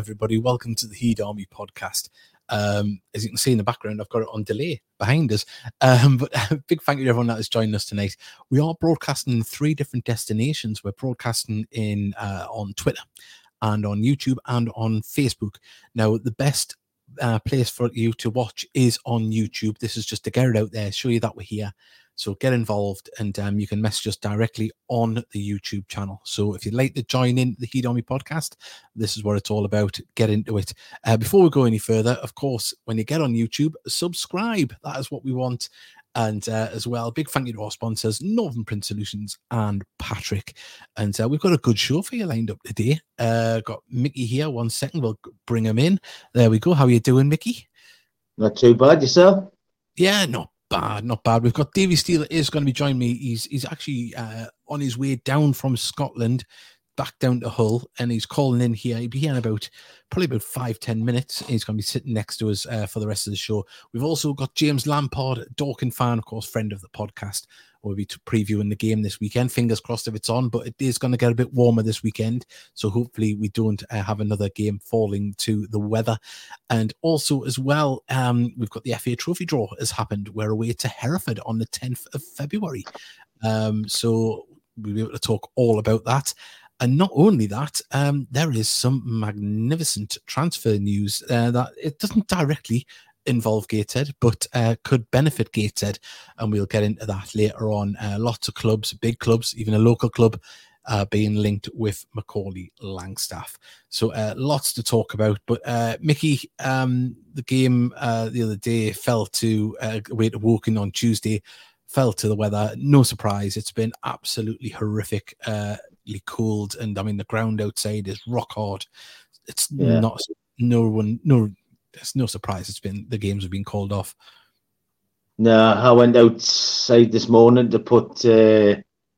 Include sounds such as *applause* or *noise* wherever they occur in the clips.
Everybody. Welcome to the Heed Army podcast. Um, as you can see in the background, I've got it on delay behind us. Um, but *laughs* big thank you to everyone that has joined us tonight. We are broadcasting in three different destinations. We're broadcasting in uh, on Twitter and on YouTube and on Facebook. Now, the best uh, place for you to watch is on YouTube. This is just to get it out there, show you that we're here. So get involved and um, you can message us directly on the YouTube channel. So if you'd like to join in the Heed Army podcast, this is what it's all about. Get into it. Uh, before we go any further, of course, when you get on YouTube, subscribe. That is what we want. And uh, as well, big thank you to our sponsors, Northern Print Solutions and Patrick. And uh, we've got a good show for you lined up today. Uh, got Mickey here. One second, we'll bring him in. There we go. How are you doing, Mickey? Not too bad yourself. Yeah, not bad, not bad. We've got Davy Steele is going to be joining me. He's he's actually uh, on his way down from Scotland back down to Hull, and he's calling in here. He'll be here in about probably about five ten minutes. He's going to be sitting next to us uh, for the rest of the show. We've also got James Lampard, Dorking fan, of course, friend of the podcast. We'll be previewing the game this weekend. Fingers crossed if it's on, but it is going to get a bit warmer this weekend. So hopefully we don't uh, have another game falling to the weather. And also as well, um, we've got the FA Trophy draw has happened. We're away to Hereford on the 10th of February. Um, so we'll be able to talk all about that. And not only that, um, there is some magnificent transfer news uh, that it doesn't directly involve Gateshead, but uh, could benefit Gateshead. And we'll get into that later on. Uh, lots of clubs, big clubs, even a local club. Being linked with Macaulay Langstaff. So uh, lots to talk about. But uh, Mickey, um, the game uh, the other day fell to uh, away to Woking on Tuesday, fell to the weather. No surprise, it's been absolutely horrific, uh, cold, and I mean the ground outside is rock hard. It's Yeah. not no one no. It's no surprise. It's been the games have been called off. No, I went outside this morning to put uh,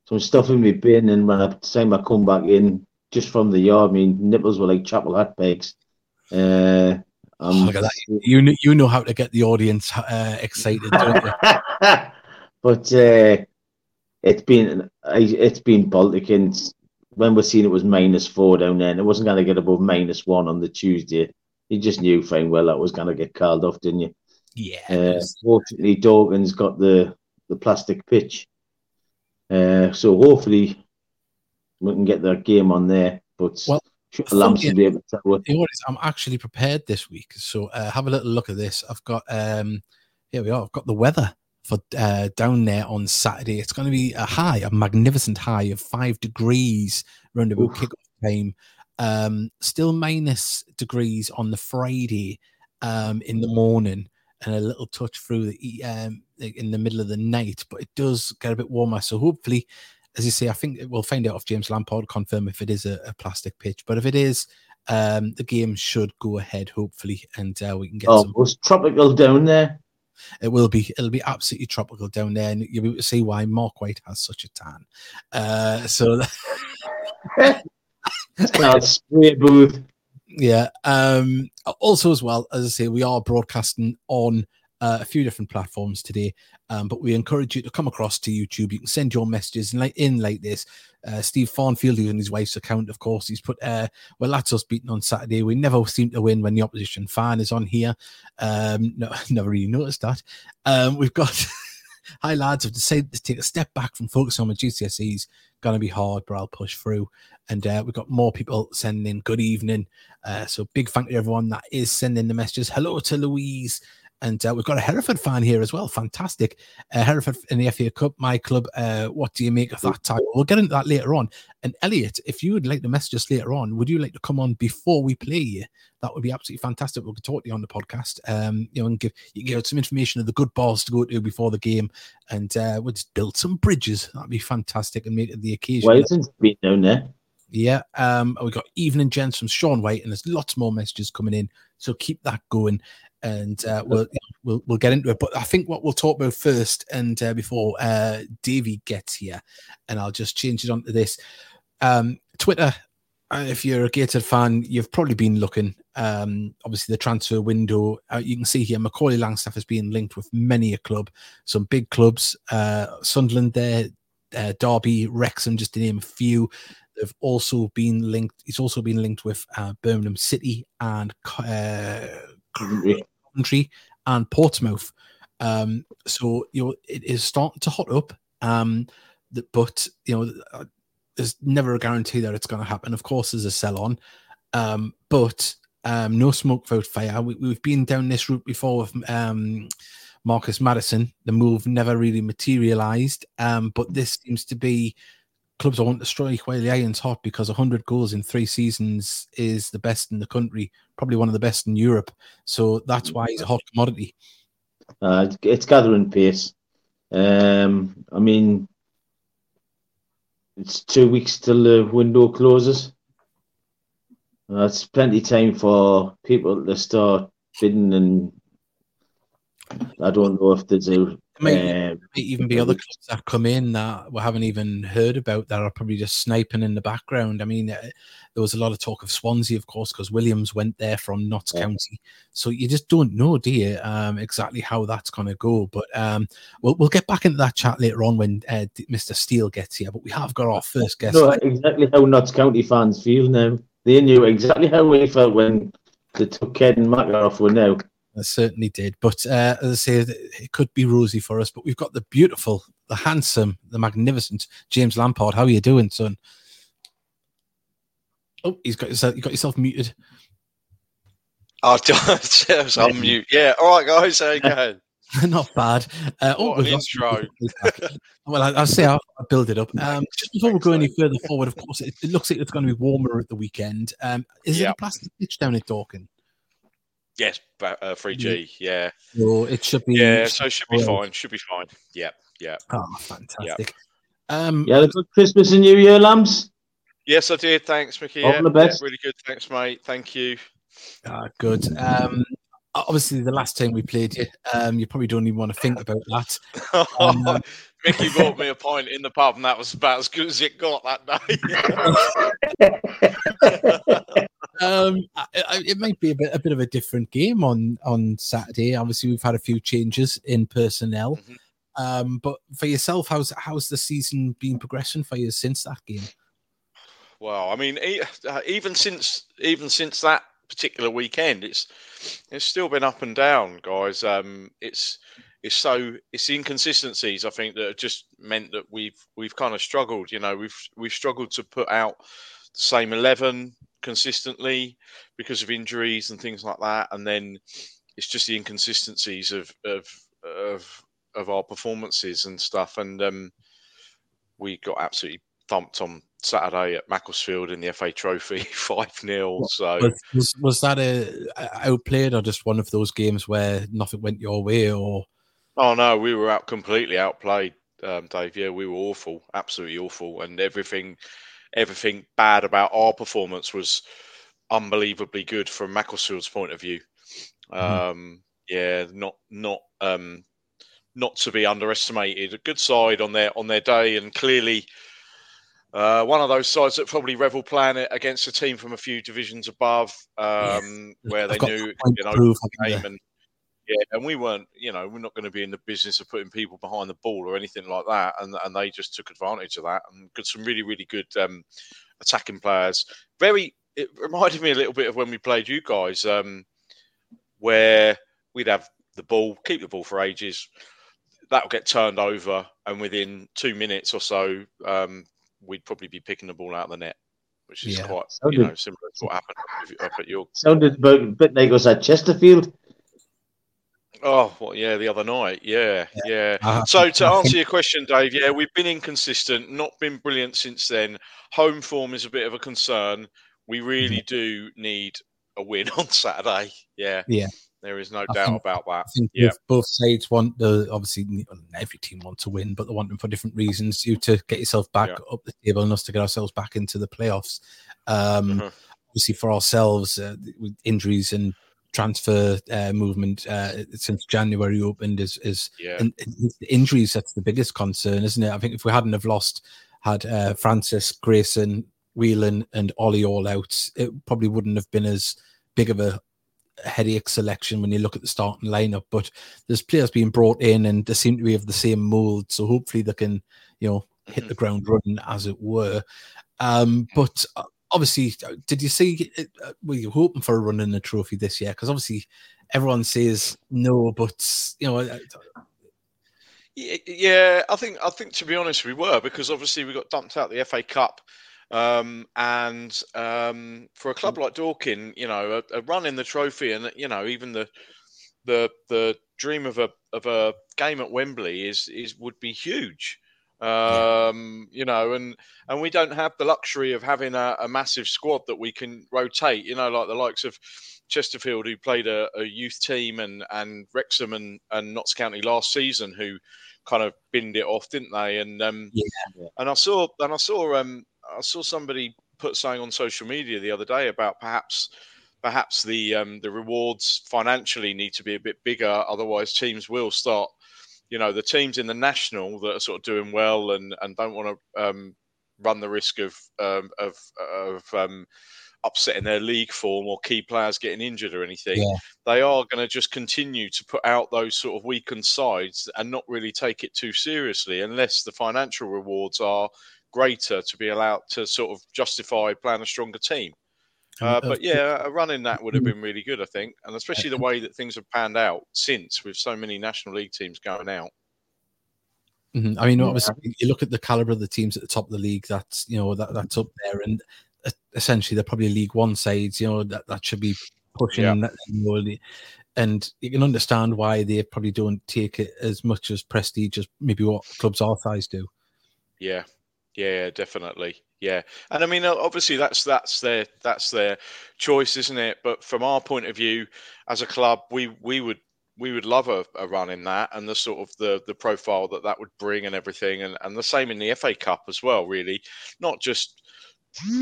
some stuff in my bin, and when I time I come back in just from the yard, I mean nipples were like chapel hat bags. Uh, um, Look at that. You know, you know how to get the audience uh, excited, don't you? *laughs* but uh, it's been it's been Baltic, and when we're seeing it was minus four down there, and it wasn't going to get above minus one on the Tuesday. You just knew fine well that was going to get called off, didn't you? Yeah. Uh, fortunately, Dorking's got the the plastic pitch, uh, so hopefully we can get that game on there. But Well, Lamps will be able to tell. You know? I'm actually prepared this week. So uh, have a little look at this. I've got um here we are. I've got the weather for uh, down there on Saturday. It's going to be a high, a magnificent high of five degrees around about kickoff time. Um, still minus degrees on the Friday um, in the morning, and a little touch through the um, in the middle of the night. But it does get a bit warmer. So hopefully, as you say, I think we'll find out if James Lampard confirm if it is a, a plastic pitch. But if it is, um, the game should go ahead, hopefully, and uh, we can get Oh, some. it was tropical down there. It will be, it'll be absolutely tropical down there, and you'll be able to see why Mark White has such a tan. Uh, so *laughs* That's booth. yeah. Um, also, as well as I say, we are broadcasting on uh, a few different platforms today, um, but we encourage you to come across to YouTube. You can send your messages in like, in like this. Uh, Steve Farnfield, who's on his wife's account, of course, he's put, uh, well, that's us beating on Saturday. We never seem to win when the opposition fan is on here. Um, no, *laughs* never really noticed that. Um, we've got. *laughs* Hi lads, I've decided to take a step back from focusing on my GCSEs. Gonna be hard, but I'll push through. And uh, we've got more people sending in good evening. Uh, so big thank you to everyone that is sending the messages. Hello to Louise. And uh, we've got a Hereford fan here as well. Fantastic. Uh, Hereford in the FA Cup, my club. Uh, what do you make of that title? We'll get into that later on. And Elliot, if you would like to message us later on, would you like to come on before we play you? That would be absolutely fantastic. We could talk to you on the podcast. Um, you know, and give you give some information of the good balls to go to before the game, and uh, we'll just build some bridges. That'd be fantastic, and make it the occasion. Wilson's been down there. Yeah. Um, we got evening gents from Sean White, and there's lots more messages coming in. So keep that going, and uh, we'll we'll we'll get into it. But I think what we'll talk about first, and uh, before uh, Davey gets here, and I'll just change it on to this. Um, Twitter. uh, If you're a Gateshead fan, you've probably been looking. Um, obviously, the transfer window. Uh, you can see here, Macaulay Langstaff has been linked with many a club, some big clubs. Uh, Sunderland there, uh, Derby, Wrexham, just to name a few. They've also been linked. He's also been linked with uh, Birmingham City and uh, Coventry and Portsmouth. Um, so you know it is starting to hot up. Um, but you know uh, there's never a guarantee that it's going to happen. Of course, there's a sell on, um, but um, no smoke without fire. We, have been down this route before with um, Marcus Maddison. The move never really materialized, um, but this seems to be clubs I want to strike while the iron's hot because 100 goals in three seasons is the best in the country, probably one of the best in Europe. So that's why he's a hot commodity. Uh, it's gathering pace. Um, I mean, it's two weeks till the window closes. That's plenty of time for people to start bidding, and I don't know if there's a may, um, may even be other clubs that come in that we haven't even heard about that are probably just sniping in the background. I mean, uh, there was a lot of talk of Swansea, of course, because Williams went there from Notts yeah. County. So you just don't know, do you, um, exactly how that's going to go. But um, we'll, we'll get back into that chat later on when uh, Mr. Steele gets here. But we have got our first guest. No, exactly how Notts County fans feel now. They knew exactly how we felt when they took Ken and Mac off. We now. I certainly did. But uh, as I say, it could be rosy for us. But we've got the beautiful, the handsome, the magnificent James Lampard. How are you doing, son? Oh, he's got yourself, you got yourself muted. *laughs* Oh, I'm mute. Yeah. All right, guys. How you going? *laughs* Not bad. Uh, oh, an intro. *laughs* well, I, will say I'll, I'll, build it up. Um, just before we go any further forward, of course, it, it, looks like it's going to be warmer at the weekend. Um, is yep. it a plastic pitch down at Dorking? Yes, uh, 3G. Yeah. So it should be. Yeah, so it should be fine. Should be fine. Yeah, yeah. Oh, fantastic. Yep. Um, yeah, good Christmas and New Year, Lamps. Yes, I did. Thanks, Mickey. All yeah, the best. Yeah, really good. Thanks, mate. Thank you. Ah, good. Um, obviously, the last time we played you, um, you probably don't even want to think about that. *laughs* Um, Mickey bought me a pint in the pub, and that was about as good as it got that day. *laughs* *laughs* um, it might be a bit, a bit of a different game on on Saturday. Obviously, we've had a few changes in personnel. Mm-hmm. Um, but for yourself, how's how's the season been progressing for you since that game? Well, I mean, uh, even since even since that particular weekend, it's it's still been up and down, guys. Um, it's it's so it's the inconsistencies I think that have just meant that we've we've kind of struggled. You know, we've we've struggled to put out the same eleven consistently because of injuries and things like that, and then it's just the inconsistencies of of of, of our performances and stuff. And um, we got absolutely thumped on Saturday at Macclesfield in the FA Trophy, *laughs* five 0 So was, was that a, outplayed or just one of those games where nothing went your way? Or oh no, we were out completely outplayed, um, Dave. Yeah, we were awful, absolutely awful, and everything everything bad about our performance was unbelievably good from Macclesfield's point of view. Mm-hmm. Um, yeah, not not um, not to be underestimated. A good side on their on their day, and clearly uh, one of those sides that probably revel playing it against a team from a few divisions above, um, yeah. where they knew could be an open game and yeah, and we weren't, you know, we're not going to be in the business of putting people behind the ball or anything like that. And and they just took advantage of that and got some really, really good um, attacking players. Very, it reminded me a little bit of when we played you guys, um, where we'd have the ball, keep the ball for ages. That'll get turned over, and within two minutes or so, um, we'd probably be picking the ball out of the net, which is yeah. quite, sounded, you know, similar to what happened up at. Sounded a bit like us at Chesterfield. Oh, well, yeah, the other night. Yeah, yeah. yeah. So to answer your question, Dave, yeah, we've been inconsistent, not been brilliant since then. Home form is a bit of a concern. We really mm-hmm. do need a win *laughs* on Saturday. Yeah. Yeah. There is no I doubt think, about that. I think yeah. both sides want the obviously every team wants to win, but they want them for different reasons. You to get yourself back yeah. up the table and us to get ourselves back into the playoffs. Um, mm-hmm. Obviously, for ourselves, uh, with injuries and transfer uh, movement uh, since January opened is is yeah. in, in injuries. That's the biggest concern, isn't it? I think if we hadn't have lost, had uh, Francis, Grayson, Whelan, and Ollie all out, it probably wouldn't have been as big of a headache selection when you look at the starting lineup. But there's players being brought in, and they seem to be of the same mold. So hopefully they can, you know, hit mm-hmm. the ground running, as it were. Um, but uh, obviously, did you see? Uh, were you hoping for a run in the trophy this year? Because obviously, everyone says no, but you know. Uh, yeah, I think I think to be honest, we were because obviously we got dumped out the FA Cup, um, and um, for a club like Dorking, you know, a, a, run in the trophy, and you know, even the the the dream of a of a game at Wembley is is would be huge. Um, you know, and and we don't have the luxury of having a, a, massive squad that we can rotate. You know, like the likes of Chesterfield, who played a, a youth team, and and Wrexham and and Notts County last season, who kind of binned it off, didn't they? And um, yeah. and I saw and I saw um I saw somebody put something on social media the other day about perhaps perhaps the um, the rewards financially need to be a bit bigger, otherwise teams will start you know the teams in the national that are sort of doing well and and don't want to um, run the risk of um, of of um, upsetting their league form or key players getting injured or anything. Yeah. They are going to just continue to put out those sort of weakened sides and not really take it too seriously unless the financial rewards are greater to be allowed to sort of justify playing a stronger team. Uh, but yeah, a run in that would have been really good, I think, and especially the way that things have panned out since, with so many National League teams going out. Mm-hmm. I mean, obviously, you look at the caliber of the teams at the top of the league. That's you know that that's up there, and uh, essentially they're probably League One sides. You know that that should be pushing. Yeah. That, and you can understand why they probably don't take it as much as prestige as maybe what clubs our size do. Yeah, yeah, definitely. Yeah, and I mean, obviously, that's that's their that's their choice, isn't it? But from our point of view, as a club, we we would we would love a, a run in that, and the sort of the the profile that that would bring, and everything, and and the same in the FA Cup as well. Really, not just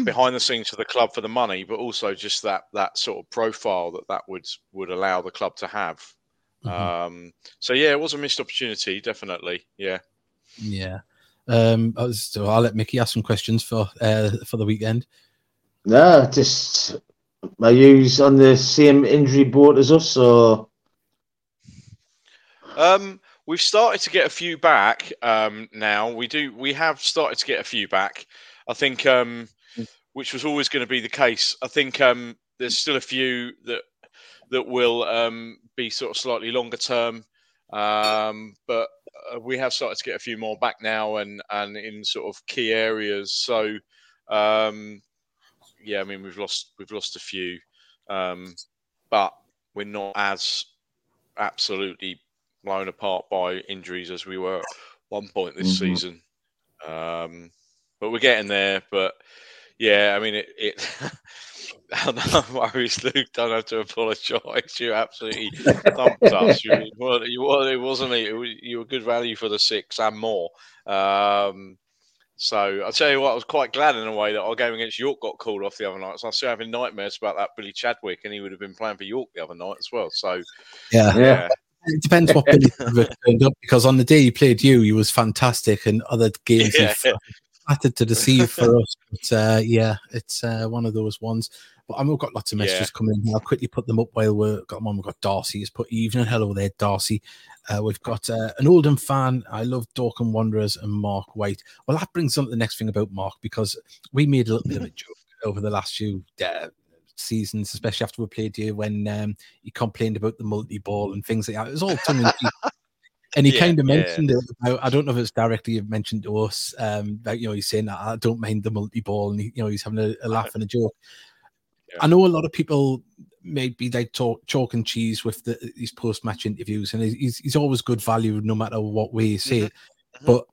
behind the scenes for the club for the money, but also just that that sort of profile that that would would allow the club to have. Mm-hmm. Um, so yeah, it was a missed opportunity, definitely. Yeah. Yeah. Um, so I'll let Mickey ask some questions for uh, for the weekend. No, just are you on the same injury board as us, or? Um, we've started to get a few back um, now. We do. We have started to get a few back. I think, um, which was always going to be the case. I think um, there's still a few that that will um, be sort of slightly longer term. Um, but we have started to get a few more back now, and and in sort of key areas. So, um, yeah, I mean we've lost we've lost a few, um, but we're not as absolutely blown apart by injuries as we were at one point this mm-hmm. season. Um, but we're getting there. But yeah, I mean it. it *laughs* *laughs* no worries, Luke. Don't have to apologise. You absolutely dumped us. You, *laughs* well, you, well, it wasn't me. It was, you were good value for the six and more. Um, so I'll tell you what, I was quite glad in a way that our game against York got called off the other night. So I was still having nightmares about that Billy Chadwick, and he would have been playing for York the other night as well. So yeah, yeah. It depends what Billy turned up because on the day he played you, he was fantastic, and other games *laughs* yeah. he flattered to deceive for us. But uh, yeah, it's uh, one of those ones. But I mean, we've got lots of messages yeah. coming in. I'll quickly put them up while we're got them on. We've got Darcy has put evening. Hello there, Darcy. Uh, we've got uh, an Oldham fan. I love Dorking Wanderers and Mark White. Well, that brings on the next thing about Mark because we made a little bit of a joke over the last few uh, seasons, especially after we played here when um, he complained about the multi ball and things like that. It was all tongue in cheek. And he *laughs* yeah, kind of mentioned yeah. it about, I don't know if it's directly mentioned to us, um, you know, he's saying, I don't mind the multi ball, and he, you know, he's having a, a *laughs* laugh and a joke. I know a lot of people maybe they talk chalk and cheese with the, these post match interviews, and he's, he's always good value no matter what way you say mm-hmm. it. Mm-hmm. But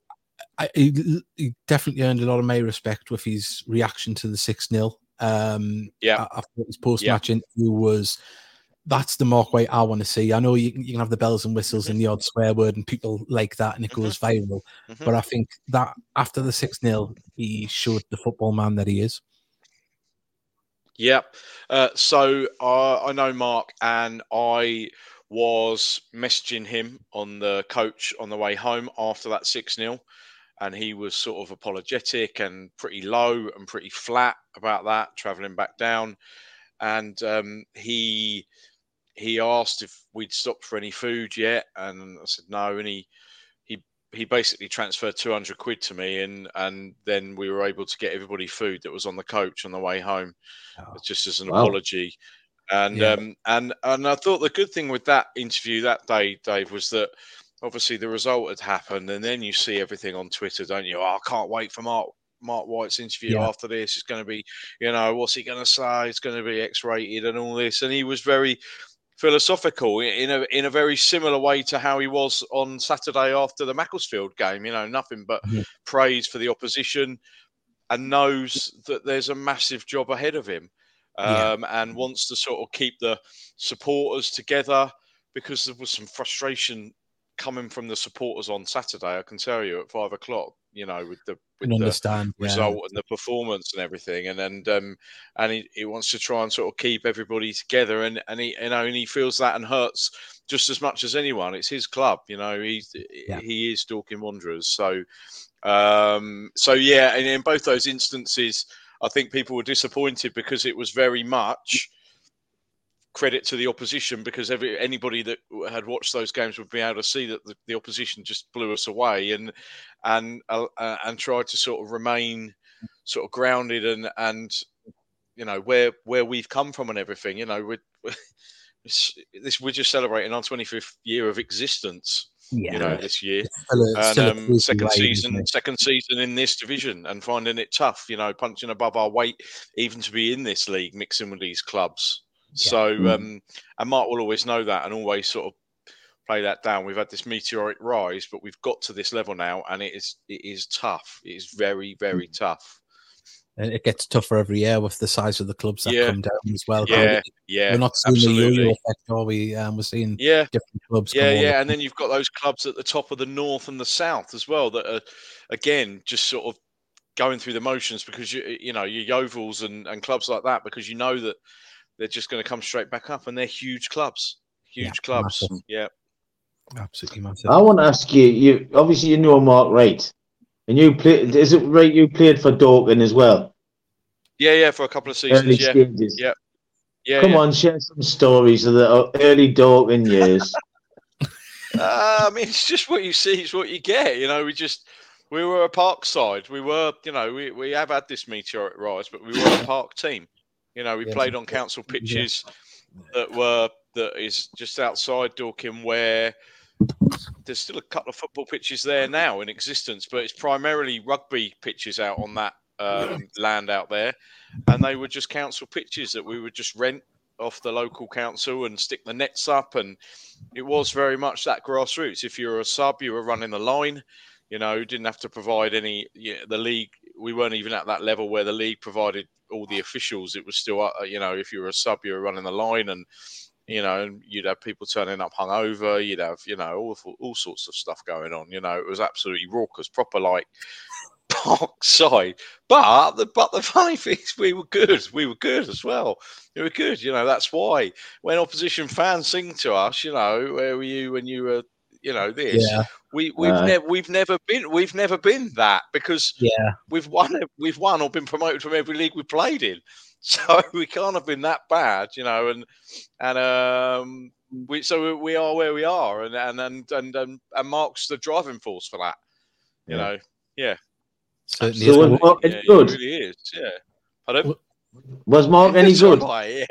I, he, he, definitely earned a lot of my respect with his reaction to the 6 0. Um, yeah, after his post match yeah. interview was that's the Mark White I want to see. I know you, you can have the bells and whistles and the odd swear word and people like that and it goes mm-hmm. viral. Mm-hmm. But I think that after the 6 0, he showed the football man that he is. Yeah. Uh, so uh, I know Mark, and I was messaging him on the coach on the way home after that 6 0. And he was sort of apologetic and pretty low and pretty flat about that, traveling back down. And um, he he asked if we'd stopped for any food yet, and I said no. And he he he basically transferred 200 quid to me and and then we were able to get everybody food that was on the coach on the way home oh. just as an wow. apology and yeah. um and and i thought the good thing with that interview that day dave was that obviously the result had happened and then you see everything on twitter don't you oh, i can't wait for mark Mark White's interview yeah. after this. It's going to be, you know, what's he going to say? It's going to be X-rated and all this. And he was very philosophical in a in a very similar way to how he was on Saturday after the Macclesfield game. You know, nothing but mm-hmm. praise for the opposition, and knows that there's a massive job ahead of him, um, yeah. and wants to sort of keep the supporters together because there was some frustration coming from the supporters on Saturday. I can tell you at five o'clock you know, with the with the result yeah. and the performance and everything, and and um, and he, he wants to try and sort of keep everybody together, and and he you know and he feels that and hurts just as much as anyone. It's his club, you know. He's yeah. he is Dorking Wanderers, so um, so yeah, and in both those instances, I think people were disappointed because it was very much credit to the opposition because every anybody that had watched those games would be able to see that the, the opposition just blew us away and and uh, uh, and tried to sort of remain sort of grounded and and you know where where we've come from and everything you know we're, *laughs* this we're just celebrating our 25th year of existence yeah. you know this year. And um, second season second season in this division and finding it tough you know punching above our weight even to be in this league mixing with these clubs so, mm. um, and Mark will always know that and always sort of play that down. We've had this meteoric rise, but we've got to this level now, and it is it is tough. It is very very mm. tough. And it gets tougher every year with the size of the clubs that yeah. come down as well. Yeah, yeah. We're not seeing absolutely. the yo-yo effect, are we? Um, we're seeing yeah different clubs. Yeah, yeah. And then you've got those clubs at the top of the north and the south as well that are again just sort of going through the motions because you you know your Yeovils and, and clubs like that because you know that they're just going to come straight back up, and they're huge clubs, huge yeah, clubs. Massive. Yeah, absolutely massive. I want to ask you. You obviously you know Mark White, and you played. Is it right? You played for Dorking as well. Yeah, yeah, for a couple of seasons. Early yeah. stages. Yeah. Yeah, Come yeah. on, share some stories of the early Dorking years. *laughs* uh, I mean, it's just what you see, is what you get. You know, we just we were a park side. We were, you know, we, we have had this meteoric rise, but we were a park team. You know, we yeah. played on council pitches yeah. that were that is just outside Dorking, where there's still a couple of football pitches there now in existence, but it's primarily rugby pitches out on that um, land out there, and they were just council pitches that we would just rent off the local council and stick the nets up, and it was very much that grassroots. If you were a sub, you were running the line. You know, didn't have to provide any. You know, the league, we weren't even at that level where the league provided all the officials. It was still, uh, you know, if you were a sub, you were running the line, and you know, you'd have people turning up hungover. You'd have, you know, all all sorts of stuff going on. You know, it was absolutely raucous, proper like *laughs* park side. But the but the *laughs* funny thing is, we were good. We were good as well. We were good. You know, that's why when opposition fans sing to us, you know, where were you when you were you know this. Yeah. We we've uh, never we've never been we've never been that because yeah we've won we've won or been promoted from every league we played in, *laughs* so we can't have been that bad, you know. And and um we so we are where we are, and and and and and, and Mark's the driving force for that, you yeah. know. Yeah. Certainly so was Mark yeah, good? really is. Yeah. I don't. Was Mark any *laughs* good? yeah.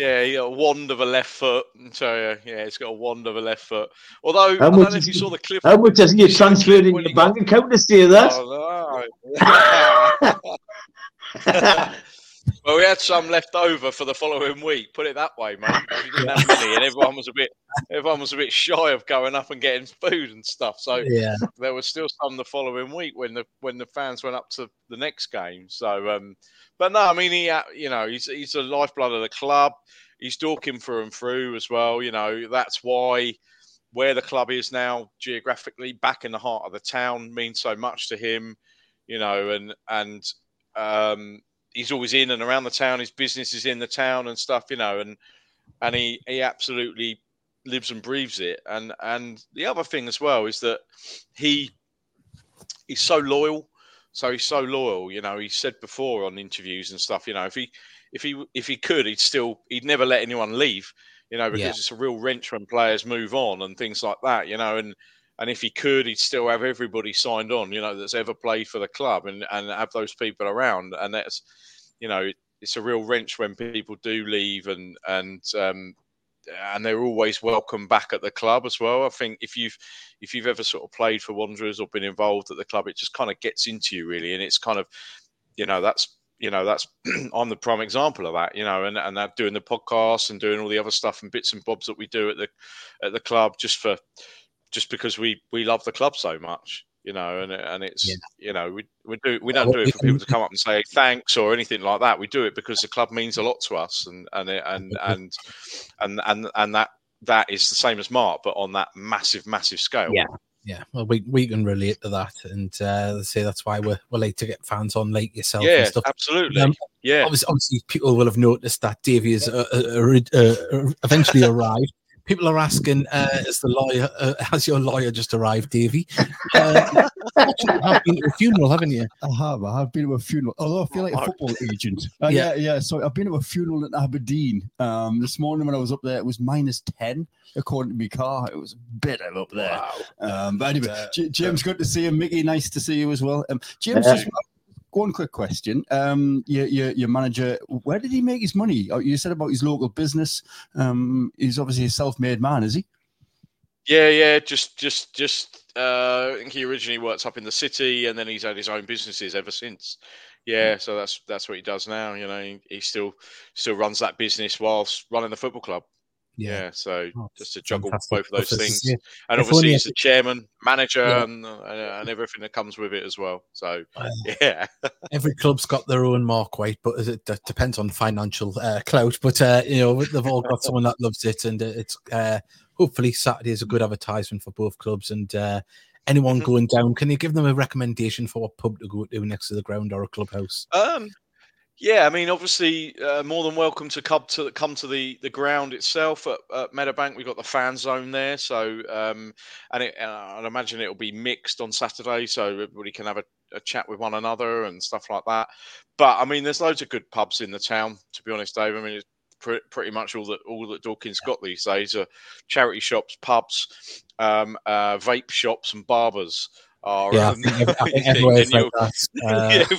Yeah, he got a wand of a left foot. Mm, so uh, yeah, yeah, he's got a wand of a left foot. Although how I don't know if you saw the clip. How much has he transferred in your bank account to see that? Oh, no. *laughs* *laughs* *laughs* well, we had some left over for the following week. Put it that way, mate. We didn't have many, and everyone was a bit, everyone was a bit shy of going up and getting food and stuff. So yeah, there was still some the following week when the when the fans went up to the next game. So um, but no, I mean, he, you know, he's he's the lifeblood of the club. He's Dorking through and through as well. You know, that's why where the club is now geographically, back in the heart of the town, means so much to him. You know, and and um, he's always in and around the town. His business is in the town and stuff. You know, and and he he absolutely lives and breathes it. And and the other thing as well is that he he's so loyal so he's so loyal. You know, he said before on interviews and stuff. You know, if he if he if he could, he'd still he'd never let anyone leave. You know, because yeah. it's a real wrench when players move on and things like that. You know, and and if he could, he'd still have everybody signed on, you know, that's ever played for the club, and and have those people around, and that's, you know, it's a real wrench when people do leave, and and um, and they're always welcome back at the club as well. I think if you've if you've ever sort of played for Wanderers or been involved at the club, it just kind of gets into you really, and it's kind of, you know, that's you know that's *clears throat* I'm the prime example of that, you know, and and that doing the podcast and doing all the other stuff and bits and bobs that we do at the at the club just for just because we we love the club so much you know and and it's yeah. you know we we do we don't do it for people to come up and say thanks or anything like that. We do it because the club means a lot to us and and and *laughs* and and and, and that that is the same as mark but on that massive massive scale. Yeah. Yeah. Well we, we can relate to that. And uh say that's why we're, we're late to get fans on late yourself yeah absolutely. Um, yeah. obviously, obviously, people will have noticed that davey has uh, uh, uh, eventually *laughs* arrived people are asking, uh, "Is the lawyer? Uh, has your lawyer just arrived, Davy?" Uh, *laughs* have been to a funeral, haven't you? I have. I have been to a funeral. Although I feel like a football agent. Uh, yeah. yeah, yeah. So I've been to a funeral in Aberdeen. Um, this morning when I was up there, it was minus ten according to my car. It was bitter up there. Wow. Um, but anyway, J- James, good to see you. Mickey, nice to see you as well. Um, James, just one quick question. Um, your, your, your manager, where did he make his money? Oh, you said about his local business. Um, he's obviously a self-made man, is he? Yeah, yeah. Just, just, just. Uh, I think he originally worked up in the city, and then he's had his own businesses ever since. Yeah, so that's that's what he does now. You know, he, he still still runs that business whilst running the football club. Yeah. yeah so oh, just to juggle both of those things, yeah. and obviously he's the chairman, manager, yeah. and uh, and everything that comes with it as well. So *laughs* yeah, every club's got their own Mark White, but it, it depends on financial uh, clout. But uh, you know they've all got someone that loves it, and it's uh, hopefully Saturday is a good advertisement for both clubs. And uh, anyone mm-hmm. going down, can you give them a recommendation for what pub to go to next to the ground or a clubhouse? Um, yeah, I mean, obviously, uh, more than welcome to come to come to the, the ground itself at, at Meadowbank. We've got the fan zone there, so um, and it, I'd imagine it'll be mixed on Saturday, so everybody can have a, a, chat with one another and stuff like that. But I mean, there's loads of good pubs in the town. To be honest, Dave, I mean, it's pre- pretty much all that all that Dorking's got these days are charity shops, pubs, um, uh, vape shops, and barbers. Are, yeah, um, *laughs* I think, I think everywhere's *laughs* like that. Uh, *laughs* yeah,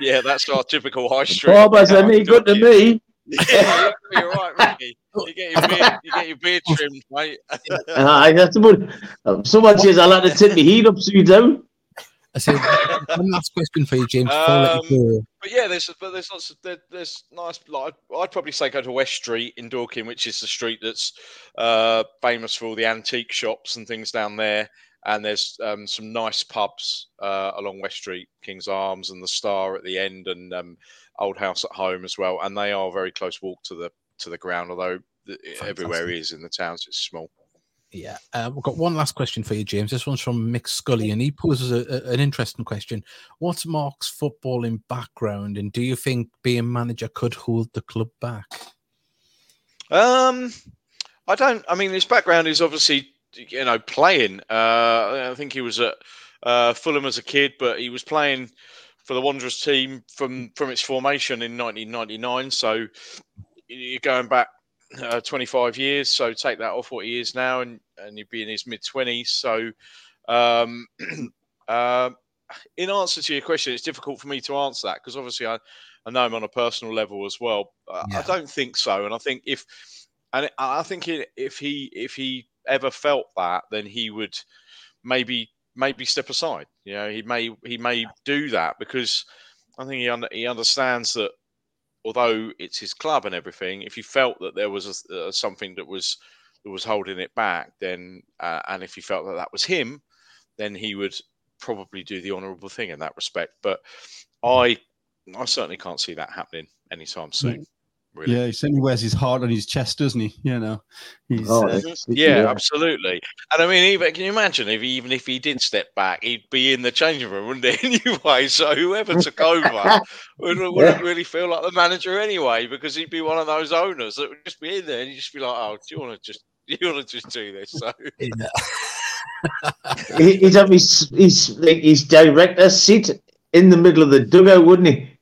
that's our typical high street. Barbers are any good to me. *laughs* yeah, you're right, Ricky. You get your beard, you get your beard trimmed, mate. *laughs* uh, that's about, someone says I like to tip my heat up so you don't. I say one last question for you, James. Um, but yeah, there's but there's lots of there, there's nice. Like I'd probably say go to West Street in Dorking, which is the street that's uh, famous for all the antique shops and things down there and there's um, some nice pubs uh, along West Street, King's Arms and the Star at the end, and um, Old House at Home as well. And they are very close walk to the to the ground, although Fantastic. everywhere is in the towns, it's small. Yeah, uh, we've got one last question for you, James. This one's from Mick Scully, and he poses a, a, an interesting question. What's Mark's footballing background, and do you think being manager could hold the club back? Um, I don't. I mean, his background is obviously you know, playing. Uh, I think he was at uh, Fulham as a kid, but he was playing for the Wanderers team from from its formation in 1999. So you're going back uh, 25 years. So take that off what he is now, and and you'd be in his mid 20s. So. Um, *clears throat* uh, in answer to your question, it's difficult for me to answer that because obviously I, I know him on a personal level as well. Yeah. I don't think so, and I think if and I think if he if he ever felt that, then he would maybe maybe step aside. You know, he may he may do that because I think he he understands that although it's his club and everything, if he felt that there was a, uh, something that was that was holding it back, then uh, and if he felt that that was him, then he would probably do the honourable thing in that respect. But I I certainly can't see that happening anytime soon. Really. Yeah, he certainly wears his heart on his chest, doesn't he? You know, he's, oh, uh, yeah, yeah, absolutely. And I mean, even can you imagine if he, even if he did step back, he'd be in the changing room, wouldn't he? *laughs* Anyway, so whoever took over *laughs* would, wouldn't yeah. really feel like the manager anyway, because he'd be one of those owners that would just be in there and you'd just be like, "Oh, do you want to just *laughs* do you want to just do this?" So. he'd have his his his director seat in the middle of the dugout, wouldn't he?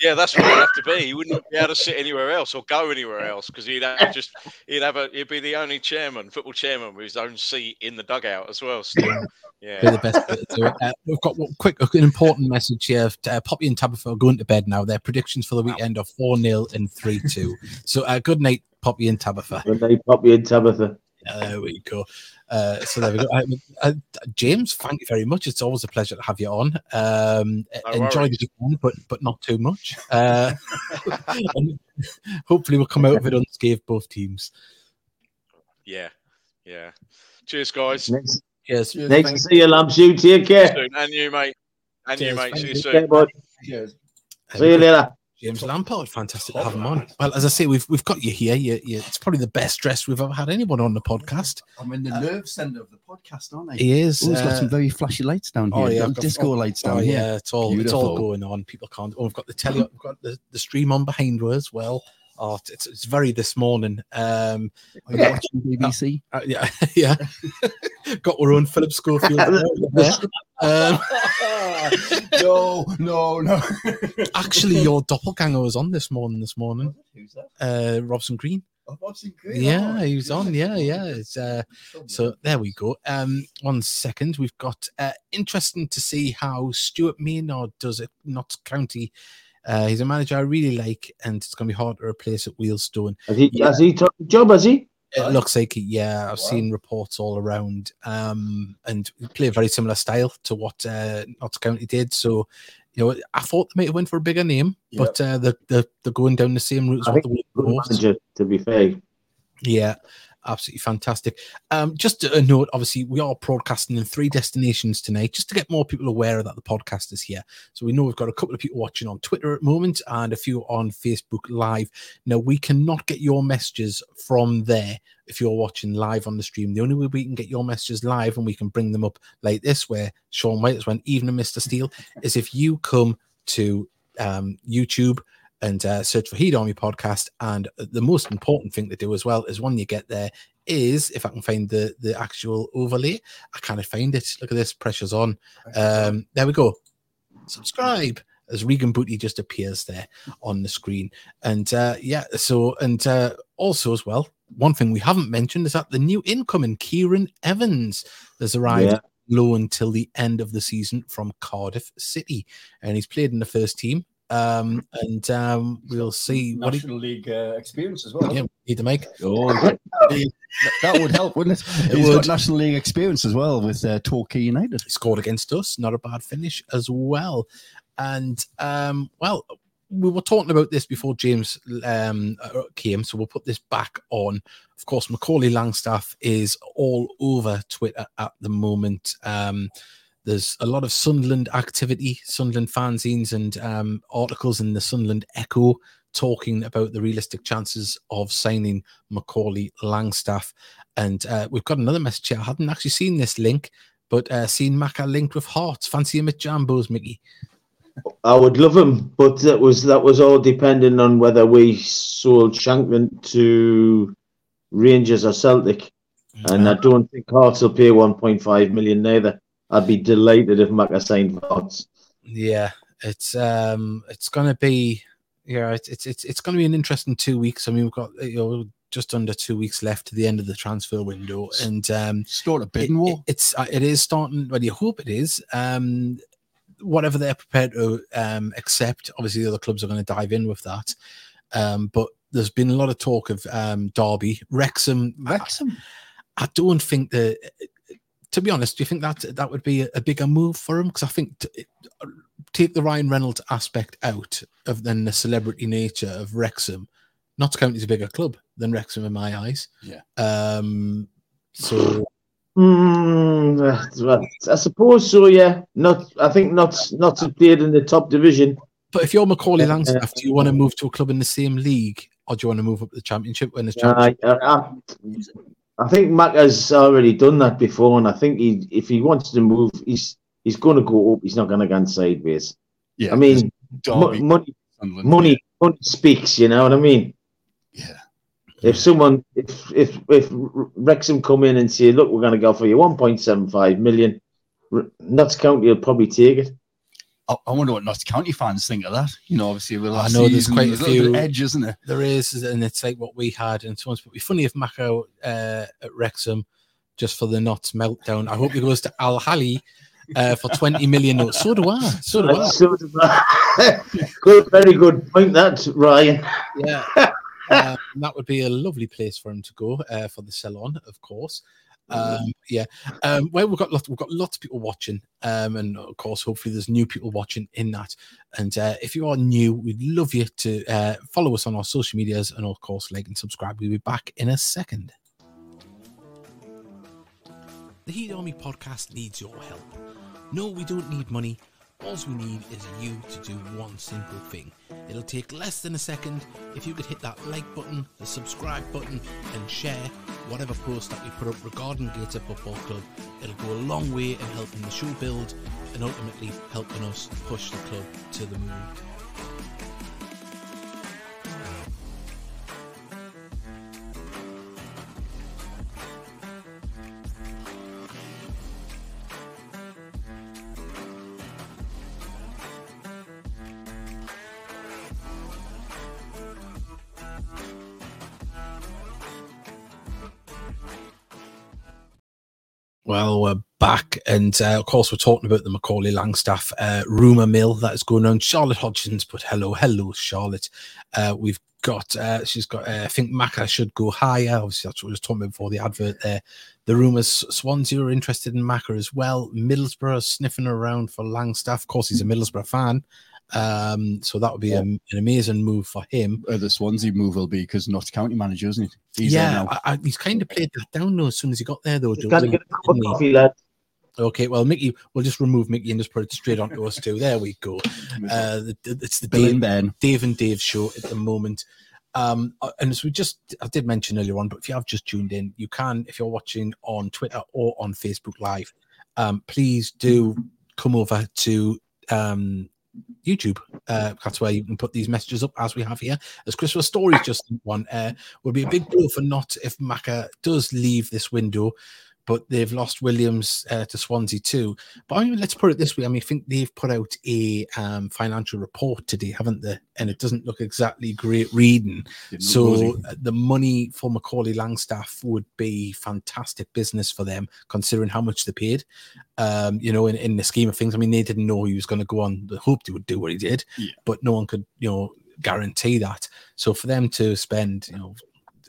Yeah, that's where he'd have to be. He wouldn't be able to sit anywhere else or go anywhere else because he'd have just he'd have a he'd be the only chairman, football chairman, with his own seat in the dugout as well. Still, yeah, be the best. Uh, we've got one quick, an important message here. Uh, Poppy and Tabitha are going to bed now. Their predictions for the weekend are four 0 and three two. So, uh, good night, Poppy and Tabitha. Good night, Poppy and Tabitha. There we go. Uh, so there we go. James, thank you very much. It's always a pleasure to have you on. Um, no enjoy the weekend, but but not too much. Uh, *laughs* hopefully, we'll come out of it unscathed, both teams. Yeah, yeah. Cheers, guys. Next, Cheers. Next to see you, Lamps. You take care. And you, mate. And Cheers. you, mate. See you soon. Cheers. See you later. James Lampard, fantastic to have him on. Well, as I say, we've we've got you here. You, you, it's probably the best dressed we've ever had anyone on the podcast. I'm in the uh, nerve center of the podcast, aren't I? He is. Oh, he's uh, got some very flashy lights down oh, here. Oh, yeah, disco got, lights down oh, here. Yeah, it's all Beautiful. it's all going on. People can't. Oh, we've got the telly. We've got the, the stream on behind us well. Oh, it's, it's very this morning. Um, you watching BBC? Uh, yeah, *laughs* yeah. *laughs* Got our own Philip Schofield. *laughs* um, no, no, no. actually, your doppelganger was on this morning. This morning, who's that? Uh, Robson Green. Oh, Robson Green. Yeah, oh, he was on. Yeah, yeah. It's, uh, so there we go. Um, one second. We've got uh, interesting to see how Stuart Maynard does it. Notts County uh, he's a manager I really like, and it's going to be hard to replace at Wealdstone. Has he, yeah. has he took the job? Has he? It looks like yeah. I've wow. seen reports all around, um, and play a very similar style to what uh, Notts County did. So, you know, I thought they might have went for a bigger name, yep. but uh, they're, they're, they're going down the same route as what the manager, to be fair. Yeah, absolutely fantastic. Um, just a note, obviously, we are broadcasting in three destinations tonight, just to get more people aware that the podcast is here. So we know we've got a couple of people watching on Twitter at the moment and a few on Facebook Live. Now we cannot get your messages from there if you're watching live on the stream. The only way we can get your messages live and we can bring them up like this, where Sean White has went even Mr. Steele, is if you come to um, YouTube and uh, search for Heed Army podcast. And the most important thing to do as well is when you get there is if I can find the the actual overlay. I can't find it. Look at this, pressure's on. Um, there we go. Subscribe as Regan Booty just appears there on the screen. And uh, yeah, so and uh, also as well, one thing we haven't mentioned is that the new incoming Kieron Evans has arrived. Yeah. Low until the end of the season from Cardiff City, and he's played in the first team um, and um, we'll see what National he... League uh, experience as well. Yeah, need to make. Oh, *laughs* that would help, wouldn't it? it He's would. got National League experience as well with uh, Torquay United. He scored against us, not a bad finish as well. And um, well, we were talking about this before James um, uh, came, so we'll put this back on. Of course, Macaulay Langstaff is all over Twitter at the moment. Um, there's a lot of Sunderland activity, Sunderland fanzines, and um, articles in the Sunderland Echo talking about the realistic chances of signing Macaulay Langstaff. And uh, we've got another message here. I hadn't actually seen this link, but uh, seen Macca linked with Hearts. Fancy him at Jambos, Mickey. I would love him, but that was that was all depending on whether we sold Shankland to Rangers or Celtic, and I don't think Hearts will pay 1.5 million neither. I'd be delighted if Mac signed Hearts. Yeah, it's um, it's gonna be yeah, it's it's it's, it's gonna be an interesting two weeks. I mean, we've got you know just under two weeks left to the end of the transfer window, and um, start a bidding war. It, it's uh, it is starting. Well, you hope it is. Um, whatever they're prepared to um, accept. Obviously, the other clubs are going to dive in with that. Um, but there's been a lot of talk of um, Derby, Wrexham. Wrexham. I, I don't think that to be honest, do you think that that would be a, bigger move for him? Because I think to, take the Ryan Reynolds aspect out of then the celebrity nature of Wrexham. Notts County is a bigger club than Wrexham in my eyes. Yeah. Um. So. Mm, I suppose so. Yeah. Not. I think not. Not played in the top division. But if you're Macaulay Langstaff, do you want to move to a club in the same league, or do you want to move up the championship when it's championship? Uh, uh, I think Mac has already done that before, and I think he, if he wants to move, he's he's going to go up. He's not going to go sideways. Yeah, I mean, money, money, money speaks. You know what I mean? Yeah. If someone, if if if Wrexham come in and say, "Look, we're going to go for you 1.75 million," Notts County will probably take it. I, I, wonder what Notts County fans think of that. You know, obviously, we'll I know there's quite a few edge, isn't there? There is, and it's like what we had. And so it's be funny if Mako uh, at Wrexham just for the Notts meltdown. I hope he goes to Al Hali uh, for 20 million. So do I. So do I. *laughs* So do I. good, very good point, that, Ryan. Yeah. *laughs* Um, that would be a lovely place for him to go uh, for the salon, of course. Um, yeah. Um, well, we've got lots, we've got lots of people watching, um, and of course, hopefully, there's new people watching in that. And uh, if you are new, we'd love you to uh, follow us on our social medias, and of course, like and subscribe. We'll be back in a second. The Heed Army podcast needs your help. No, we don't need money. All we need is you to do one simple thing. It'll take less than a second if you could hit that like button, the subscribe button, and share whatever post that we put up regarding Gateshead Football Club. It'll go a long way in helping the show build and ultimately helping us push the club to the moon. And uh, of course, we're talking about the Macaulay Langstaff uh, rumor mill that is going on. Charlotte Hodgins, but hello, hello, Charlotte. Uh, we've got, uh, she's got, uh, I think Maka should go higher. Obviously, that's what we were talking about before the advert there. The rumors Swansea are interested in Maka as well. Middlesbrough sniffing around for Langstaff. Of course, he's a Middlesbrough fan. Um, so that would be yeah. a, an amazing move for him. Uh, the Swansea move will be because Notts County manager, isn't he? He's yeah, I, I, he's kind of played that down though. As soon as he got there, though, got to get a cup of coffee, lad. Okay, well, Mickey, we'll just remove Mickey and just put it straight onto us too. There we go. *laughs* Uh, it's the Dave, ben. Dave and Dave show at the moment. Um, uh, and as we just, I did mention earlier on, but if you have just tuned in, you can, if you're watching on Twitter or on Facebook Live, um, please do come over to um, YouTube. Uh, that's where you can put these messages up as we have here. As Christopher Stories just one uh, will be a big blow for Notts if Maka does leave this window but they've lost Williams uh, to Swansea too. But I mean, let's put it this way: I mean, I think they've put out a um, financial report today, haven't they? And it doesn't look exactly great reading. So uh, the money for Macaulay Langstaff would be fantastic business for them, considering how much they paid. Um, you know, in, in the scheme of things, I mean, they didn't know he was going to go on. They hoped he would do what he did, yeah. but no one could, you know, guarantee that. So for them to spend, you know,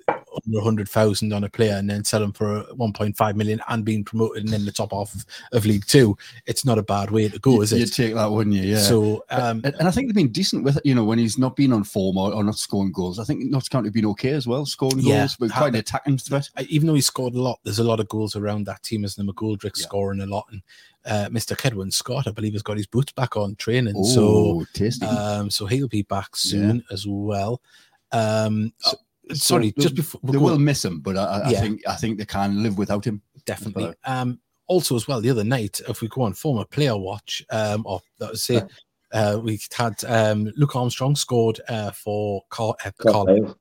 under 100,000 on a player and then sell him for 1.5 million and being promoted and in the top half of, of League Two, it's not a bad way to go, is it? You'd take that, wouldn't you? Yeah. So, um, and, and, I think they've been decent with it, you know, when he's not been on form or, or not scoring goals. I think Notts County have been okay as well, scoring yeah, goals, but quite an attacking threat. Even though he scored a lot, there's a lot of goals around that team, as the McGoldrick yeah. scoring a lot. And uh, Mr. Cedwyn Scott, I believe, has got his boots back on training. so, um, so he'll be back soon yeah. as well. Um, so, sorry, so just before they will miss him, but I, I yeah. think I think they can live without him. Definitely. Um, also, as well, the other night, if we go on former player watch, um, or let's say, uh, we had um, Luke Armstrong scored uh, for Car- uh, Carl.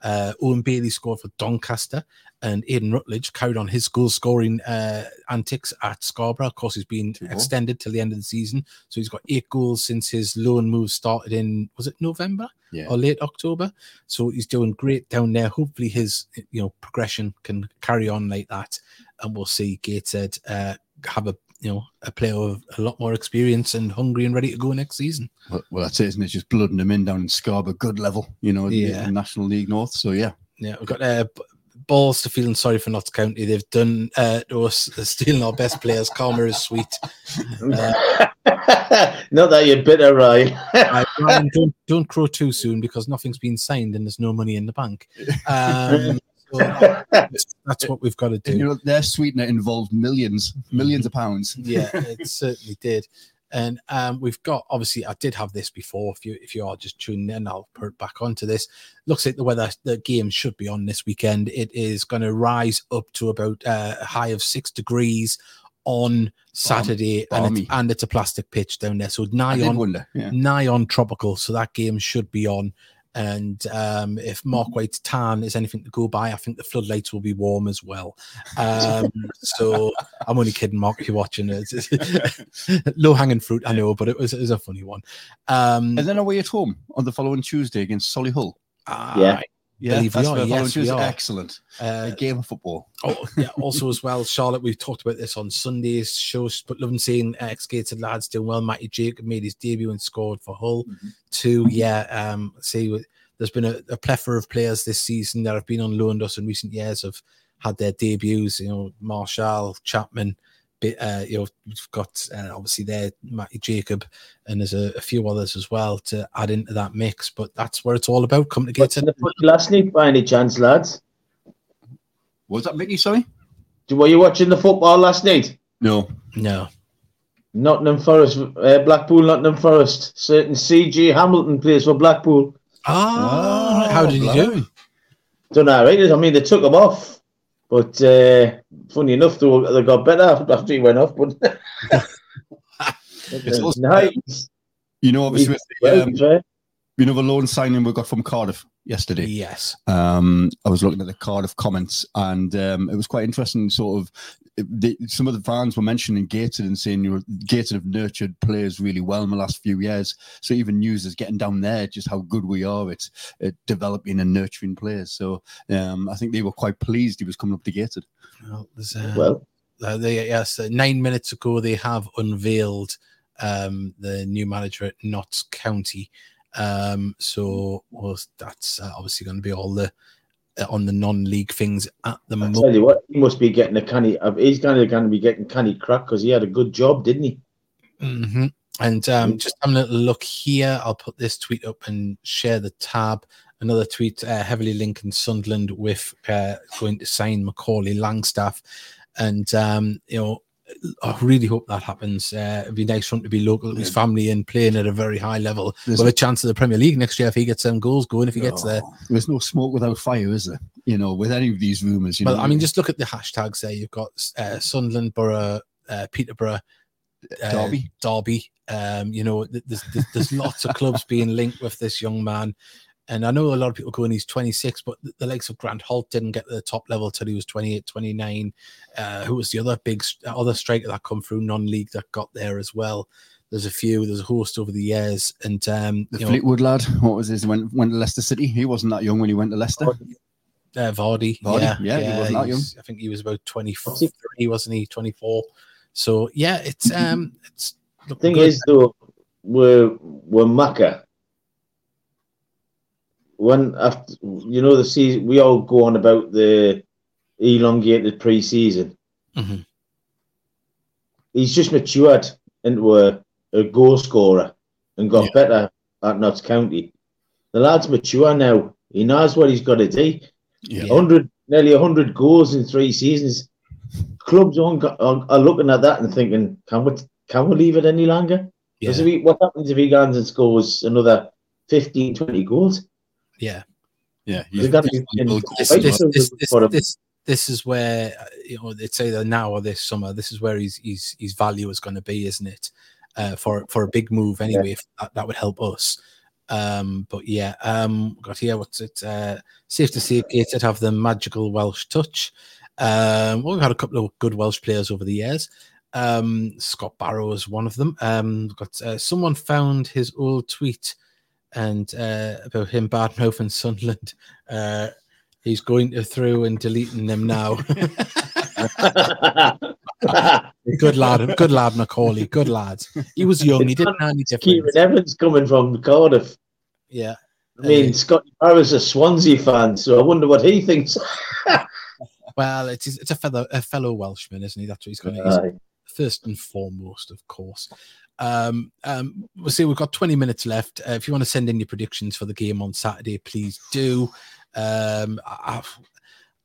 Uh, Owen Bailey scored for Doncaster, and Aidan Rutledge carried on his goal scoring uh, antics at Scarborough. Of course, he's been extended till the end of the season, so he's got eight goals since his loan move started in was it November yeah. or late October. So he's doing great down there. Hopefully, his you know progression can carry on like that, and we'll see Gateshead uh, have a you know a player with a lot more experience and hungry and ready to go next season. Well, well that's it, isn't it? Just blooding them in down in Scarborough, good level, you know, yeah. National League North. So yeah, yeah, we've got uh, balls to feeling sorry for Notts County. They've done uh, us stealing our best players. Karma is sweet. Uh, *laughs* Not that you're bitter, right? *laughs* Ryan, don't, don't crow too soon because nothing's been signed and there's no money in the bank. Um, so that's what we've got to do. You know, their sweetener involved millions, millions of pounds. Yeah, it certainly did. And um, we've got obviously I did have this before. If you if you are just tuning in, I'll put it back onto this. Looks like the weather the game should be on this weekend. It is going to rise up to about uh, a high of six degrees on Saturday, and it's, and it's a plastic pitch down there, so nigh on yeah. nigh on tropical. So that game should be on. And um, if Mark White's tan is anything to go by, I think the floodlights will be warm as well. Um, so I'm only kidding, Mark, if you're watching it. *laughs* Low hanging fruit, I know, but it was, it was a funny one. Um, and then away at home on the following Tuesday against Solihull. Uh, yeah. Yeah, Believe we are, yes, Tuesday. we are. Excellent. uh, a game of football. Oh, yeah. Also, as well, Charlotte, we've talked about this on Sundays shows, but loving seeing ex gated lads doing well. Matty Jacob made his debut and scored for Hull. Mhm. Two, yeah. Um, see, there's been a, a plethora of players this season that have been on loan to us in recent years have had their debuts. You know, Marshall, Chapman. Bit, uh, you know, we've got uh, obviously there Matty Jacob, and there's a, a few others as well to add into that mix. But that's where it's all about. Come What's together. in the footy last night by any chance, lads? Was that Mickey? Sorry. Were you watching the football last night? No. No, Nottingham Forest, uh, Blackpool, Nottingham Forest. Certain CJ Hamilton plays for Blackpool. ah, how did he do? blimey. Done all right. I mean, they took him off, but uh, funny enough, they, were- they got better *laughs* after he went off. But *laughs* It's also- nice. You know, obviously, with the, um, you know, the loan signing we got from Cardiff yesterday. Yes. Um, I was looking at the Cardiff comments, and um, it was quite interesting. Sort of, the, some of the fans were mentioning Gated and saying you know, Gated have nurtured players really well in the last few years. So even news is getting down there just how good we are at, at developing and nurturing players. So um, I think they were quite pleased he was coming up to Gated. Well, uh, well, Uh, they, yes, uh, nine minutes ago they have unveiled um, the new manager at Notts County. Um, so well, that's uh, obviously going to be all the on the non-league things at the moment. tell you what, he must be getting a canny. uh, He's kind of going to be getting canny crack because he had a good job, didn't he? hmm And um, just having a little look here, I'll put this tweet up and share the tab. Another tweet uh, heavily linking Sunderland with uh, going to sign Macaulay Langstaff. And, um, you know, I really hope that happens. Uh, it'd be nice for him to be local his family and playing at a very high level There's, with a chance of the Premier League next year if he gets some goals going, if he gets there. Oh, there's no smoke without fire, is there? You know, with any of these rumours. Well, I mean, just look at the hashtags there. You've got uh, Sunderland, Borough, uh, Peterborough, uh, Derby. Derby. Um, you know, there's, there's, there's lots of clubs being linked with this young man. And I know a lot of people going, he's 26, but the, the likes of Grant Holt didn't get to the top level till he was 28, 29. Uh, who was the other big, other striker that come through non league that got there as well? There's a few, there's a host over the years. And, um, the you know, Fleetwood lad, what was his? Went went to Leicester City. He wasn't that young when he went to Leicester. uh, Vardy. Vardy, Yeah, yeah, he wasn't that young. was- I think he was about 23, wasn't he? 24. So, yeah, it's, um, it's, The Thing good. is, though, we're we're Macca. When after you know the season, we all go on about the elongated pre-season. Mhm. He's just matured into a, a goal scorer and got Yeah. better at Notts County. The lad's mature now. He knows what he's got to do. Yeah. Yeah. hundred, nearly hundred goals in three seasons. Clubs are, are, are looking at that and thinking, can we can we leave it any longer? yeah. Because if he, what happens if he goes and scores another 15, 20 goals? Yeah. Yeah, He's he's got to be this, this, this, we've this, got a- this, this is where uh, you know it's either now or this summer. This is where his his his value is going to be, isn't it? Uh, for for a big move anyway. If that, that would help us. Um, but yeah, um, got here. What's it? Uh, safe to say, Gated have the magical Welsh touch. Um, well, we've had a couple of good Welsh players over the years. Um, Scott Barrow is one of them. Um, got uh, someone found his old tweet and uh, about him bad mouthing Sunderland. Uh, he's going to through and deleting them now. *laughs* good lad, good lad, Macaulay. Good lads. He was young. He didn't know any Kieron difference. Evans coming from Cardiff. Yeah, I mean, Uh, Scott Barrows a Swansea fan, so I wonder what he thinks. *laughs* well, it's it's a fellow a fellow Welshman, isn't he? That's what he's going to. First and foremost, of course. Um, um, we'll see. We've got 20 minutes left. Uh, if you want to send in your predictions for the game on Saturday, please do. Um, I, I-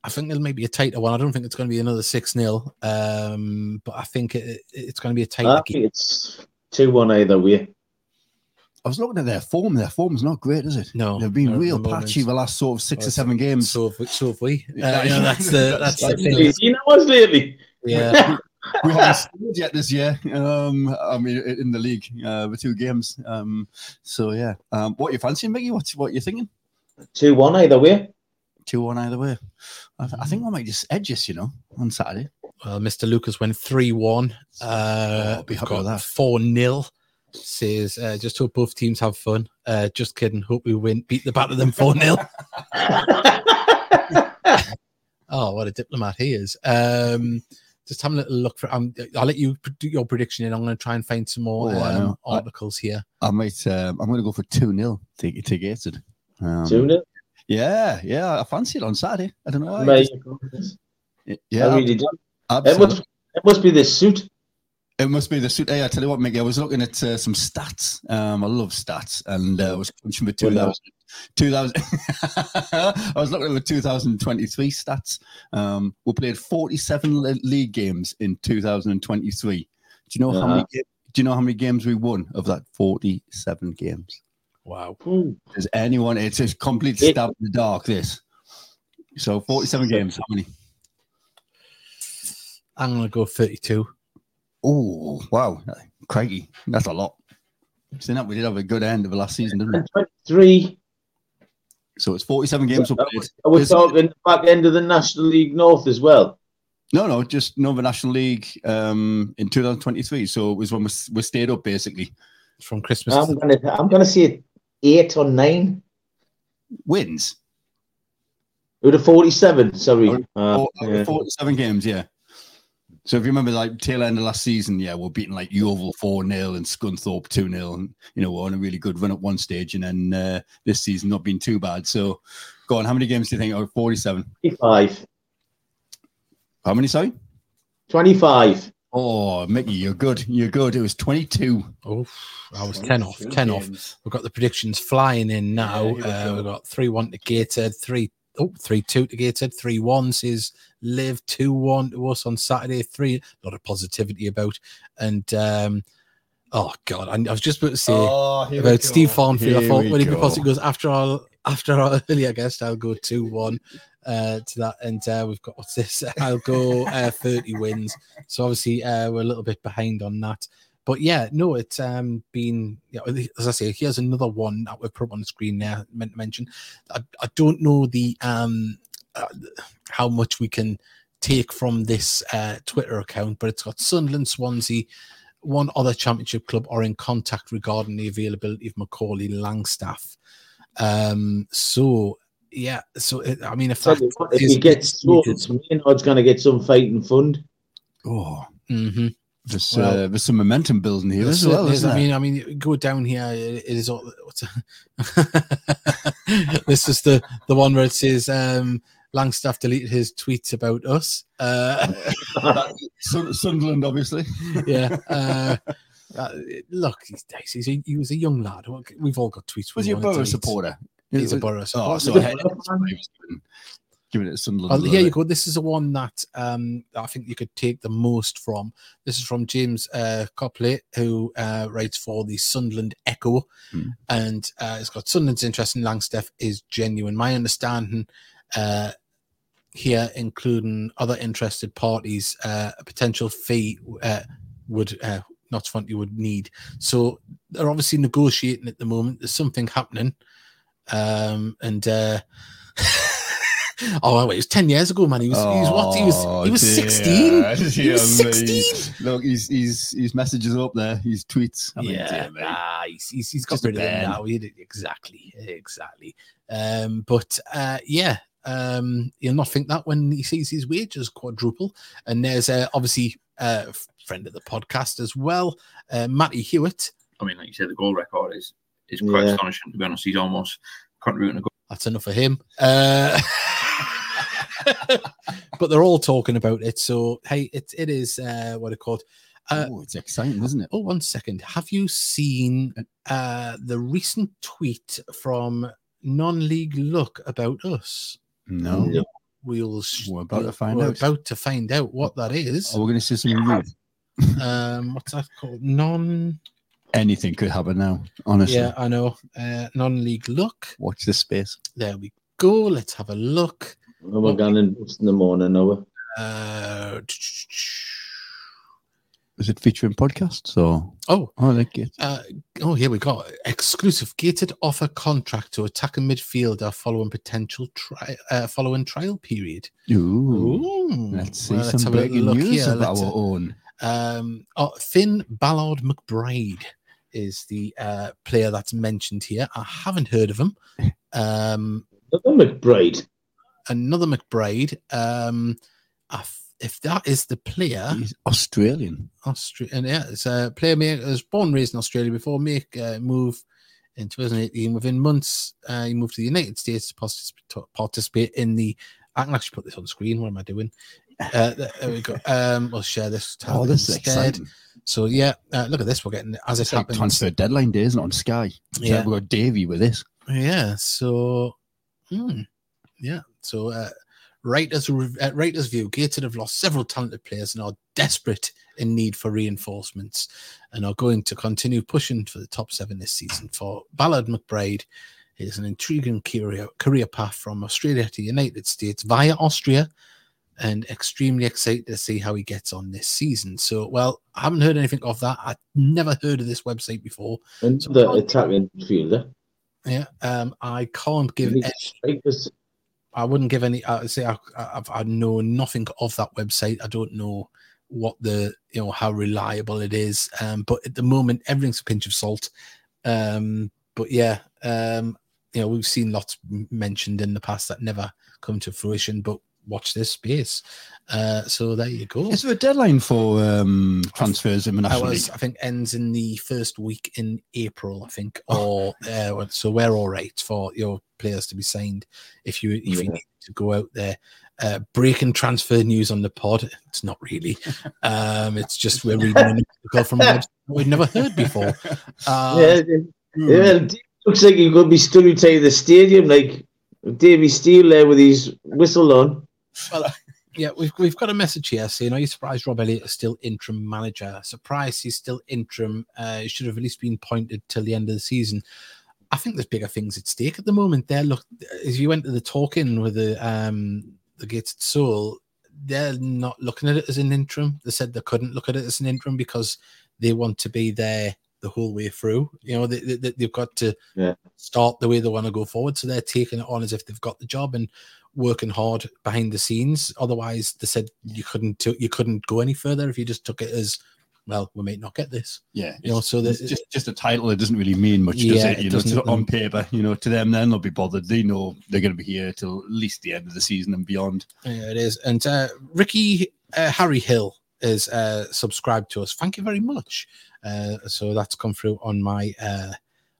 I think it'll maybe a tighter one. I don't think it's going to be another 6 0, um, but I think it, it's going to be a tighter I game. it's 2 1 either way. I was looking at their form. Their form's not great, is it? No, They've been real the patchy the last sort of six or seven games. So have we. So have we. Uh, Yeah, you know, that's the *laughs* that's the thing. You know us lately. Yeah. *laughs* we haven't scored yet this year. Um, I mean, in the league, uh, with two games. Um, so yeah. Um, what you fancying, Mickey? What's what you thinking? Two one either way. Two one either way. I, th- I think I might just edge us, you know, on Saturday. Well, Mr. Lucas went 3 1. Uh, Oh, be we've happy with got that. 4 0. Says, uh, just hope both teams have fun. Uh, just kidding. Hope we win. Beat the bat of them *laughs* 4 0. *laughs* Oh, what a diplomat he is. Um, just having a little look for. Um, I'll let you do your prediction, and I'm going to try and find some more Oh, I um, know. I- articles here. I might. Um, I'm going to go for two 0 to to Gateshead. Um, Two nil. Yeah, yeah. I fancy it on Saturday. I don't know why. Mate, Just- I yeah, really do. It absolutely. must, it must be this suit. It must be the suit. Hey, I tell you what, Mickey, I was looking at uh, some stats. Um, I love stats, and uh, I was crunching for Well, 2000. 2000 *laughs* I was looking at the 2023 stats. Um, we played 47 league games in 2023. Do you know how many? Do you know how many games we won of that 47 games? Wow. Hmm. Does anyone? It's a complete It- stab in the dark. This. So 47 games. How many? I'm going to go 32. Oh wow, craggy. That's a lot. Seeing that we did have a good end of the last season, didn't we? Three. So it's 47 games we played. Are we talking back end of the National League North as well? No, no, just Nova National League um, in 2023. So it was when we, we stayed up basically. From Christmas. I'm gonna I'm gonna say eight or nine. Wins. Out of forty seven, sorry. Uh, Oh, yeah. 47 games, yeah. So if you remember, like tail end of last season, yeah, we're beating like Yeovil 4 0 and Scunthorpe 2 0. And, you know, we're on a really good run at one stage. And then uh, this season, not been too bad. So go on, how many games do you think? Oh, 47. 25. How many, sorry? 25. Oh, Mickey, you're good. You're good. It was 22. Oh, I was 10 off. 10 off. We've got the predictions flying in now. Yeah, we uh, go. we've got 3 1 to Gated, 3 Oh, 3 2 to Gated, 3 1 says Live, 2 1 to us on Saturday, 3 a lot of positivity about. And, um, oh, God, I, I was just about to say Oh, about Steve Farnfield. I thought when he proposed, it goes after our, after our *laughs* earlier guest, I'll go 2 1 uh, to that. And uh, we've got what's this? *laughs* I'll go uh, 30 wins. So obviously, uh, we're a little bit behind on that. But yeah, no, it's um been yeah, as I say, here's another one that we've put on the screen there. Meant to mention, I, I don't know the um uh, how much we can take from this uh, Twitter account, but it's got Sunderland, Swansea, one other championship club are in contact regarding the availability of Macaulay Langstaff. Um, so yeah, so it, I mean, if that what, if he gets sorted, Maynard's going to get some fighting fund. Oh, Mhm. There's, Well- uh, there's some momentum building here as well. is. I mean, I mean, go down here. It is all. What's *laughs* this is the the one where it says um, Langstaff deleted his tweets about us. Uh, *laughs* Sunderland, obviously. yeah. Uh, *laughs* uh, look, he's, he's a, he was a young lad. We've all got tweets. Was he a Borough supporter? He's a Borough Oh, supporter. so Was I he a had- Borough fan? he was giving- it to Sunderland. Oh, here you go. This is the one that um, I think you could take the most from. This is from James uh, Copley, who uh, writes for the Sunderland Echo, Hmm. and uh, it's got Sunderland's interest in Langstaff is genuine. My understanding uh, here, including other interested parties, uh, a potential fee uh, would. Uh, not you would need. So they're obviously negotiating at the moment. There's something happening. Um, and uh, *laughs* *laughs* oh, wait, it was 10 years ago, man. He was, he was what? He was, he was Oh, 16. *laughs* He was 16. Look, his his his messages are up there. His tweets. I mean, yeah, dear nah, he's, he's, he's got Just a rid of them now. He did, exactly, exactly. Um, but uh, yeah, um, he'll not think that when he sees his wages quadruple. And there's uh, obviously a friend of the podcast as well, uh, Matty Hewitt. I mean, like you said, the goal record is is quite Yeah. astonishing. To be honest, he's almost contributing a goal. That's enough of him. Uh, *laughs* but they're all talking about it. So hey, it it is uh, what it called. Uh, oh, it's exciting, isn't it? oh, one second. Have you seen uh, the recent tweet from non-league look about us? No. No. We'll sh- We're about to we're- find we're out. about to find out what that is. Are we going to see some youth? Um, what's that called? Non. Anything could happen now. Honestly, Yeah, I know. Uh, non-league look. watch this space. There we go. Let's have a look. Oh, we're going in in the morning, are we? Uh, is it featuring podcasts or? Oh, oh, I like it. Uh, oh, here we go. Exclusive gated offer contract to attacking midfielder following potential tri- uh, following trial period. Ooh, Ooh. let's see Well, some have a little breaking look news here. of Let's, our uh, own. Um, oh, Finn Ballard McBride is the uh, player that's mentioned here. I haven't heard of him. Um, McBride. Another McBride. Um, if that is the player, He's Australian. Australian, yeah, it's a player make, was born and raised in Australia before make a move in 2018. Within months, uh, he moved to the United States to participate in the. I can actually put this on screen. What am I doing? Uh, there we go. Um, we'll share this. *laughs* Oh, this is exciting. So yeah, uh, look at this. We're getting as it It's like happens. transfer deadline day, isn't on Sky? So Yeah. we've got Davy with this. Yeah. So, hmm, yeah. So, uh, writers uh, writers view Gated have lost several talented players and are desperate in need for reinforcements, and are going to continue pushing for the top seven this season. For Ballard McBride, is an intriguing career career path from Australia to the United States via Austria. And extremely excited to see how he gets on this season. So, well, I haven't heard anything of that. I never heard of this website before. And So- the attacking midfielder. Yeah, um, I can't give any strikers. I wouldn't give any. I say I, I've I know nothing of that website. I don't know what the you know how reliable it is. Um, but at the moment, everything's a pinch of salt. Um, but yeah, um, you know we've seen lots mentioned in the past that never come to fruition. But watch this space. Uh, so there you go. Is there a deadline for um, transfers I internationally? was, I think, ends in the first week in April. I think, or uh, so we're all right for your players to be signed. If you if you need to go out there, uh, breaking transfer news on the pod. It's not really. Um, it's just we're reading an article from a website we've never heard before. Uh, yeah, yeah, it looks like you're going to be stood outside the stadium like Davy Steele there with his whistle on. *laughs* Yeah, we've we've got a message here saying, "Are you surprised Rob Elliot is still interim manager? Surprised he's still interim. Uh, he should have at least been appointed till the end of the season." I think there's bigger things at stake at the moment. There, look, as you went to the talking with the um the Gated Soul, they're not looking at it as an interim. They said they couldn't look at it as an interim because they want to be there the whole way through. You know, they, they, they've got to Yeah. start the way they want to go forward. So they're taking it on as if they've got the job and working hard behind the scenes. Otherwise, they said you couldn't do, you couldn't go any further if you just took it as well. We may not get this. Yeah, You know, so it's that- just just a title. It doesn't really mean much, does Yeah, it? it You know, to, on paper, you know, to them, then they'll be bothered. They know they're going to be here till at least the end of the season and beyond. Yeah, it is. And uh, Ricky uh, Harry Hill is uh, subscribed to us. Thank you very much. Uh, so that's come through on my uh,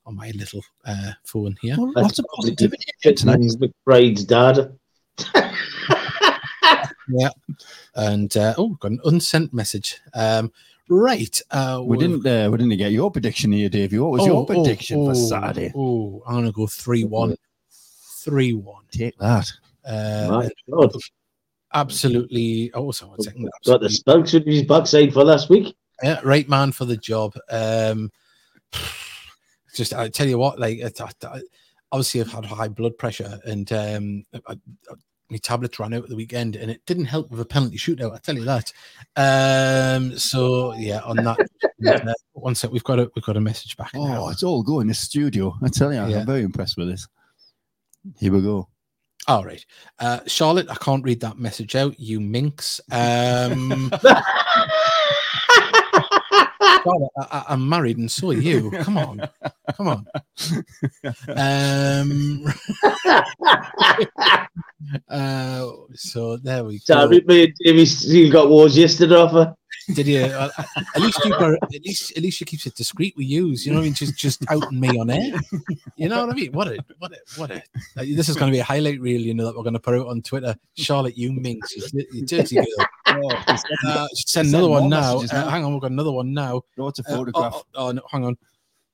on my little uh, phone here. Well, That's lots of positivity here tonight. He's McBride's dad. *laughs* Yeah. And uh, oh, got an unsent message. Um, right. Uh, We didn't uh, we didn't get your prediction here, Davey. What was oh, your prediction oh, for oh, Saturday? Oh, I'm gonna go three one. Three one. Take that. Uh, My God. absolutely. Oh, so one second. Got the spokes with his backside for last week. Yeah, right man for the job. Um, *sighs* just I tell you what, like it, I, I, obviously I've had high blood pressure, and um, I, I, my tablets ran out at the weekend, and it didn't help with a penalty shootout. I tell you that. Um, so yeah, on that. *laughs* uh, one sec, we've got a we've got a message back. Oh, now. it's all going. in the studio. I tell you, Yeah. I'm very impressed with this. Here we go. All right, uh, Charlotte, I can't read that message out. You minx. Um, *laughs* Charlotte, I, I'm married, and so are you. Come on, come on. Um, *laughs* uh, so there we go. Sorry, me and Davy Steele got wars yesterday off her. Did you? Uh, at least you got. At least, at least she keeps it discreet We use, You know what I mean? Just, just outing me on air. You know what I mean? What a, what a, what a. uh, this is going to be a highlight reel. You know that we're going to put out on Twitter. Charlotte, you minx, you, dirty girl. *laughs* Uh, send another one now. Uh, now. hang on, we've got another one now. No, it's a oh, photograph. oh, oh, no, hang on.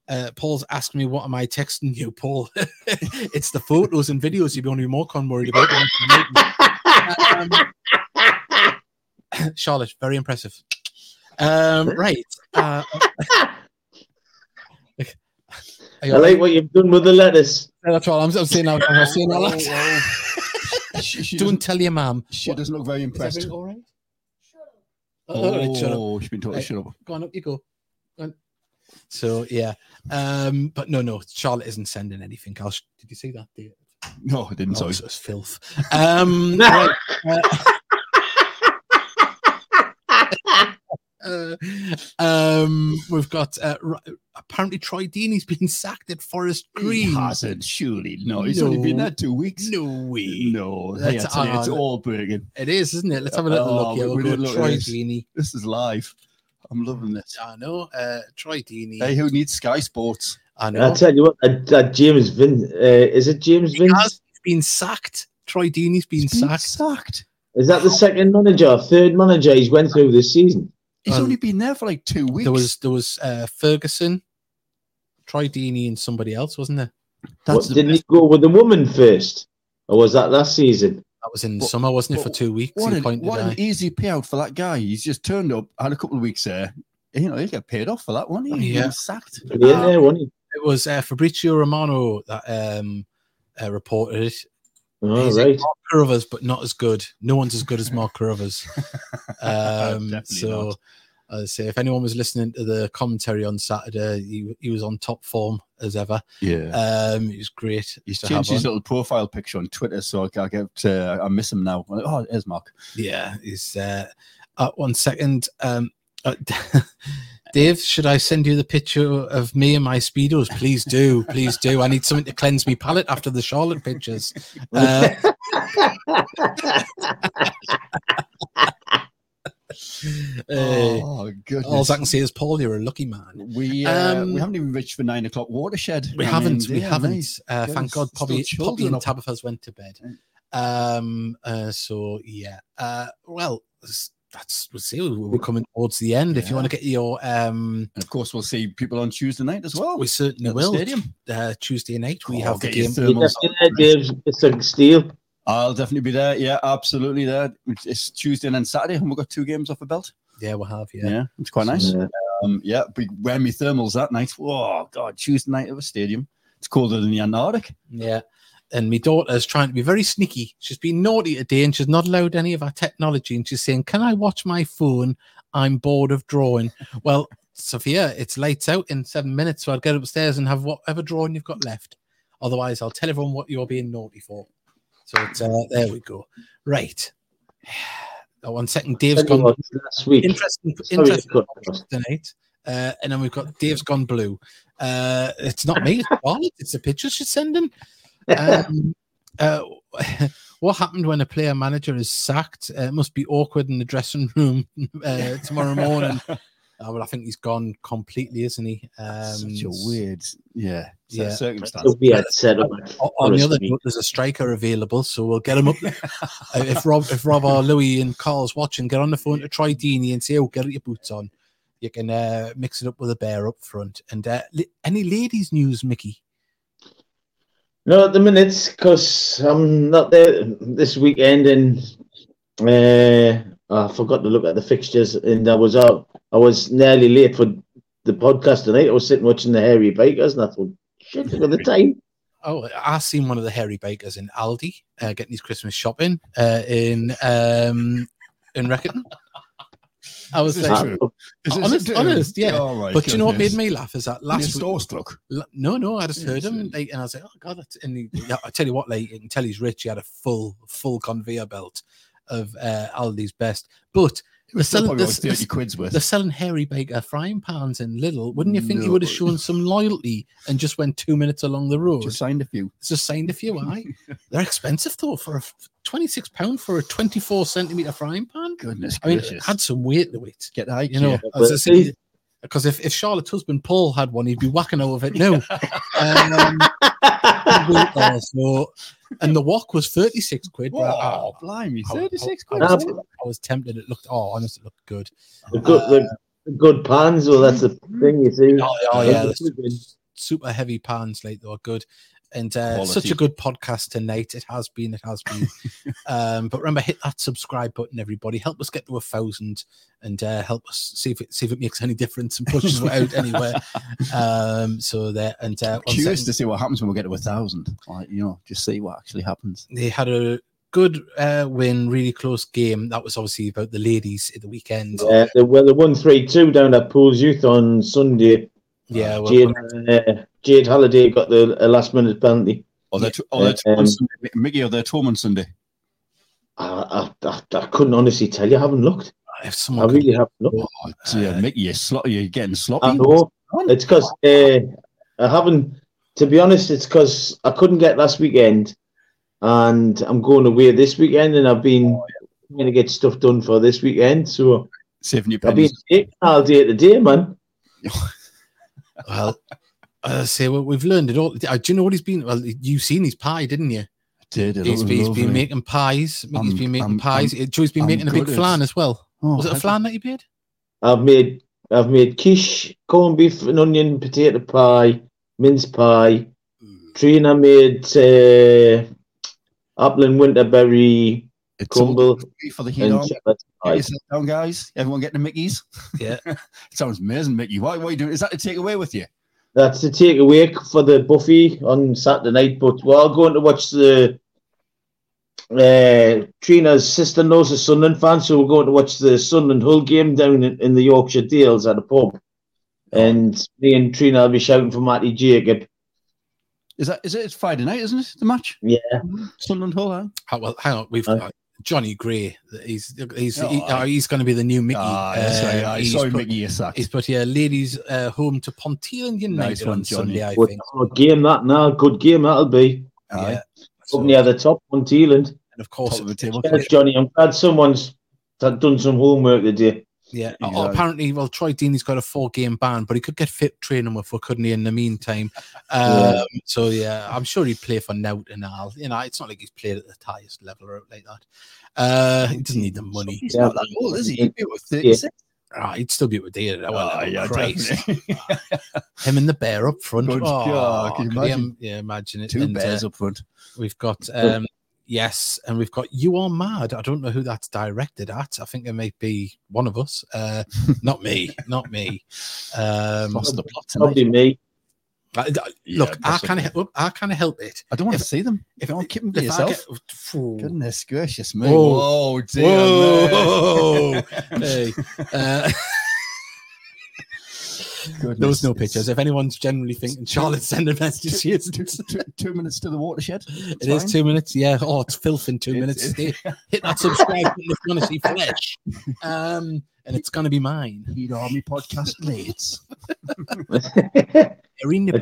Uh, Paul's asked me, "What am I texting you, Paul?" *laughs* it's the photos and videos you'd be only more con worried about. *laughs* Um, Charlotte, very impressive. Um, right. Uh, *laughs* I like right? what you've done with the lettuce. That's all I'm, I'm saying. Now, I'm saying all that. *laughs* she, she Don't doesn't, tell your mum. she doesn't look very impressed. everything all right? All right. Oh, she's been told to Right. shut up. Go on up, you go. Go on. So yeah, um, but no, no, Charlotte isn't sending anything else. Did you see that? Dave? No, I didn't. Oh, Sorry. it's, it's filth. Um, right, *laughs* uh, um, we've got uh, r- apparently Troy Deeney's *laughs* been sacked at Forest He Green. hasn't, surely. No, he's only been there two weeks. No way. No, hey, That's- I tell you, it's uh, all breaking. It is, isn't it? Let's have a little Oh, look here. we- We'll we go look at Troy this. Deeney. This is live. I'm loving this. I know. Uh, Troy Deeney. Hey, who needs Sky Sports? I know. I tell you what, that, that James Vin, uh, is it James Vin? He has been sacked. Troy Deeney's been He's been sacked. sacked. Is that the second manager, third manager he's went through this season? He's Um, only been there for like two weeks. There was there was uh, Ferguson, Troy Deeney, and somebody else, wasn't there? That's What, the didn't best- he go with the woman first, or was that last season? That was in But- summer, wasn't it? For two weeks. What, an, what an easy payout for that guy. He's just turned up, had a couple of weeks there. You know, he got paid off for that one. He He's Yeah. been sacked. He in there, wasn't he? It was uh, Fabrizio Romano that um, uh, reported it. All He's right. Mark Carruthers, but not as good. No one's as good as Mark Carruthers. *laughs* Um, Definitely so, not. I say, if anyone was listening to the commentary on Saturday, he, he was on top form as ever. Yeah. Um, it was great. He's changed have his on. little profile picture on Twitter, so I, I get uh, I miss him now. Oh, there's Mark. Yeah, he's uh, uh one second. Um uh, *laughs* Dave, should I send you the picture of me and my speedos? Please do, please do. I need something to cleanse me palate after the Charlotte pictures. Uh, uh, *laughs* oh all goodness. I can say is, Paul, you're a lucky man. we uh, Um, we haven't even reached the nine o'clock watershed. We I haven't, mean, we dear haven't. me. Uh, thank God, Poppy, Poppy and. Tabitha's went to bed. Um. Uh, so yeah. Uh. Well, that's we'll see. We're coming towards the end. If you want to get your um, And of course, we'll see people on Tuesday night as well. we certainly at the will. stadium. Uh, Tuesday night we Oh, have the get game. third- You Thermals. definitely there, Dave. It's a steal. I'll definitely be there. Yeah, absolutely there. It's- It's Tuesday and then Saturday, and we've got two games off the belt. Yeah, we'll have. Yeah, Yeah. it's quite nice. Yeah. Um, yeah, big wear me thermals that night. Oh God, Tuesday night at the stadium. It's colder than the Antarctic. Yeah. And my daughter's trying to be very sneaky. She's been naughty today and she's not allowed any of our technology. And she's saying, Can I watch my phone? I'm bored of drawing. *laughs* well, Sophia, it's lights out in seven minutes. So I'll get upstairs and have whatever drawing you've got left. Otherwise, I'll tell everyone what you're being naughty for. So it's, uh, there we go. Right. *sighs* Uh, one second. Dave's Tell gone what, Last week. interesting, Sorry interesting cut topics across. tonight. Uh, and then we've got Dave's gone blue. Uh, it's not me, it's Charlotte. It's the pictures she's sending. Um, *laughs* uh, *laughs* what happened when a player manager is sacked? Uh, it must be awkward in the dressing room *laughs* uh, tomorrow morning. Uh, well, I think he's gone completely, isn't he? Um, Such a weird, yeah, yeah. yeah. circumstance. So we had set up. at On the other Green. note, there's a striker available, so we'll get him up. Uh, if Rob, if Rob or Louis and Carl's watching, get on the phone to Troy Deeney and say, "Oh, get your boots on." You can uh, mix it up with a bear up front. And uh, li- any ladies' news, Mickey? No, at the minute, because I'm not there this weekend, and uh, I forgot to look at the fixtures, and I was out. I was nearly late for the podcast tonight. I was sitting watching the Hairy Bikers, and I thought, shit, look at the time. Oh, I seen one of the hairy bikers in Aldi uh, getting his Christmas shopping uh, in um, in Reckitt. I was like, true? Honest, honest, yeah. Right, but you know what made me laugh is that Last last week, starstruck. No, no, I just heard him, like, and I was like, "Oh God!" That's, and he, yeah, I tell you what, like, you can tell he's rich. He had a full, full conveyor belt of uh, Aldi's best. But still selling- probably the- about thirty quid's worth. they're selling Hairy Biker frying pans in Lidl. Wouldn't you think he would have shown some loyalty and just went two minutes along the road? Just signed a few. Just signed a few. Aye, *laughs* they're expensive though for a twenty-six pound for a twenty-four centimeter frying pan. Goodness I mean, gracious. it had some weight to it. Get that, You know, yeah. I was But just saying, see- because if, if Charlotte's husband Paul had one, he'd be whacking over it now. *laughs* um, uh, so, and the wok was 36 quid. but I, Oh, blimey, thirty-six I, quid. I, was, I was tempted. It looked, oh, honestly, it looked good. The good, the, the good pans, well, that's the thing, you see. Oh, oh, yeah, super, super heavy pans, like they were good. And uh, such a good podcast tonight. It has been, it has been. *laughs* um, but remember, hit that subscribe button, everybody. Help us get to a thousand and uh, help us see if it see if it makes any difference and pushes it *laughs* out anywhere. Um, so there and uh, Curious second. to see what happens when we get to a thousand. Like, you know, just see what actually happens. they had a good uh, win, really close game. That was obviously about the ladies at the weekend. Yeah, they, well, they won 3 2 down at Pools Youth on Sunday. Yeah, well, Jade, uh, Jade Halliday got the last minute penalty. Or they're, or they're Um, Sunday. Mickey, or they're on Sunday. I, I, I, I couldn't honestly tell you. I haven't looked. if I someone could- really haven't looked. Oh, dear, Uh, Mickey, you're, slo- you're getting sloppy. I know. It's because uh, I haven't, to be honest, it's because I couldn't get last weekend and I'm going away this weekend and I've been going to get stuff done for this weekend. So Saving your I've been pennies. taking all day today, man. *laughs* well, I say well, we've learned it all. Uh, Do you know what he's been? Well, you've seen his pie, didn't you? Did it He's, looked he's lovely. been making pies. Mickey's I'm- been making I'm- pies. I'm- Joe's been I'm making a big flan as well. Oh, Was it a flan that he made? I've made I've made quiche, corned beef and onion potato pie, mince pie. Trina made uh, apple and winterberry It's crumble for the heat on. chocolate Get down, guys. Everyone getting the Mickeys. Yeah. *laughs* Sounds amazing, Mickey. What, what are you doing? Is that to take away with you? That's the takeaway for the buffy on Saturday night. But we're all going to watch the. Uh, Trina's sister knows a Sunderland fan, so we're going to watch the Sunderland Hull game down in, in the Yorkshire Dales at a pub. And me and Trina will be shouting for Matty Jacob. Is that is it? It's Friday night, isn't it? The match. Yeah. Sunderland Hull. Huh? Oh, well, hang on. We've Huh? Got Johnny Gray. He's he's Oh, he- aye. oh, he's going to be the new Mickey. Ah, Uh, yes, I, I he's saw put- Mickey you're sacked. He's put here, ladies uh, home to Ponteland United Nice one, on Johnny. Sunday, I But think. oh, game that now, good game that'll be. Aye. Yeah. Up near the top on Teeland. and of course, Top of the table. Johnny, I'm glad someone's done some homework today. Yeah. Oh, apparently, well, Troy Deeney's got a four-game ban, but he could get fit training with, for couldn't he? In the meantime, *laughs* um, Yeah. so yeah, I'm sure he'd play for Nout and all. You know, it's not like he's played at the highest level or like that. Uh, he doesn't need the money. He's Yeah. not that old, is he? He'd be about 36. Ah, he'd still be with do it. Well, Oh, yeah, Him and the bear up front. Good oh, God, can you imagine? yeah, imagine it. Two And, uh, bears up front. We've got um yes, and we've got you are mad. I don't know who that's directed at. I think it may be one of us. Uh *laughs* not me, not me. Um Lost the plot tonight. Probably me. I- I- Yeah, look, I possibly. can't help I can't help it. I don't want to see them. If If you don't keep them if to yourself. get- Phew. Goodness gracious me. Whoa. Whoa, dear Whoa. *laughs* Hey, uh, *laughs* there was no pictures. If anyone's generally thinking Charlotte's sending messages, she Two, is. two, two minutes to the watershed. It is two minutes. Yeah. Oh, it's filth in two It's- minutes. it's- Stay- *laughs* Hit that subscribe button if you want to see flesh. Um, and it's going to be mine. Heed Army podcast late. *laughs* It's nibble.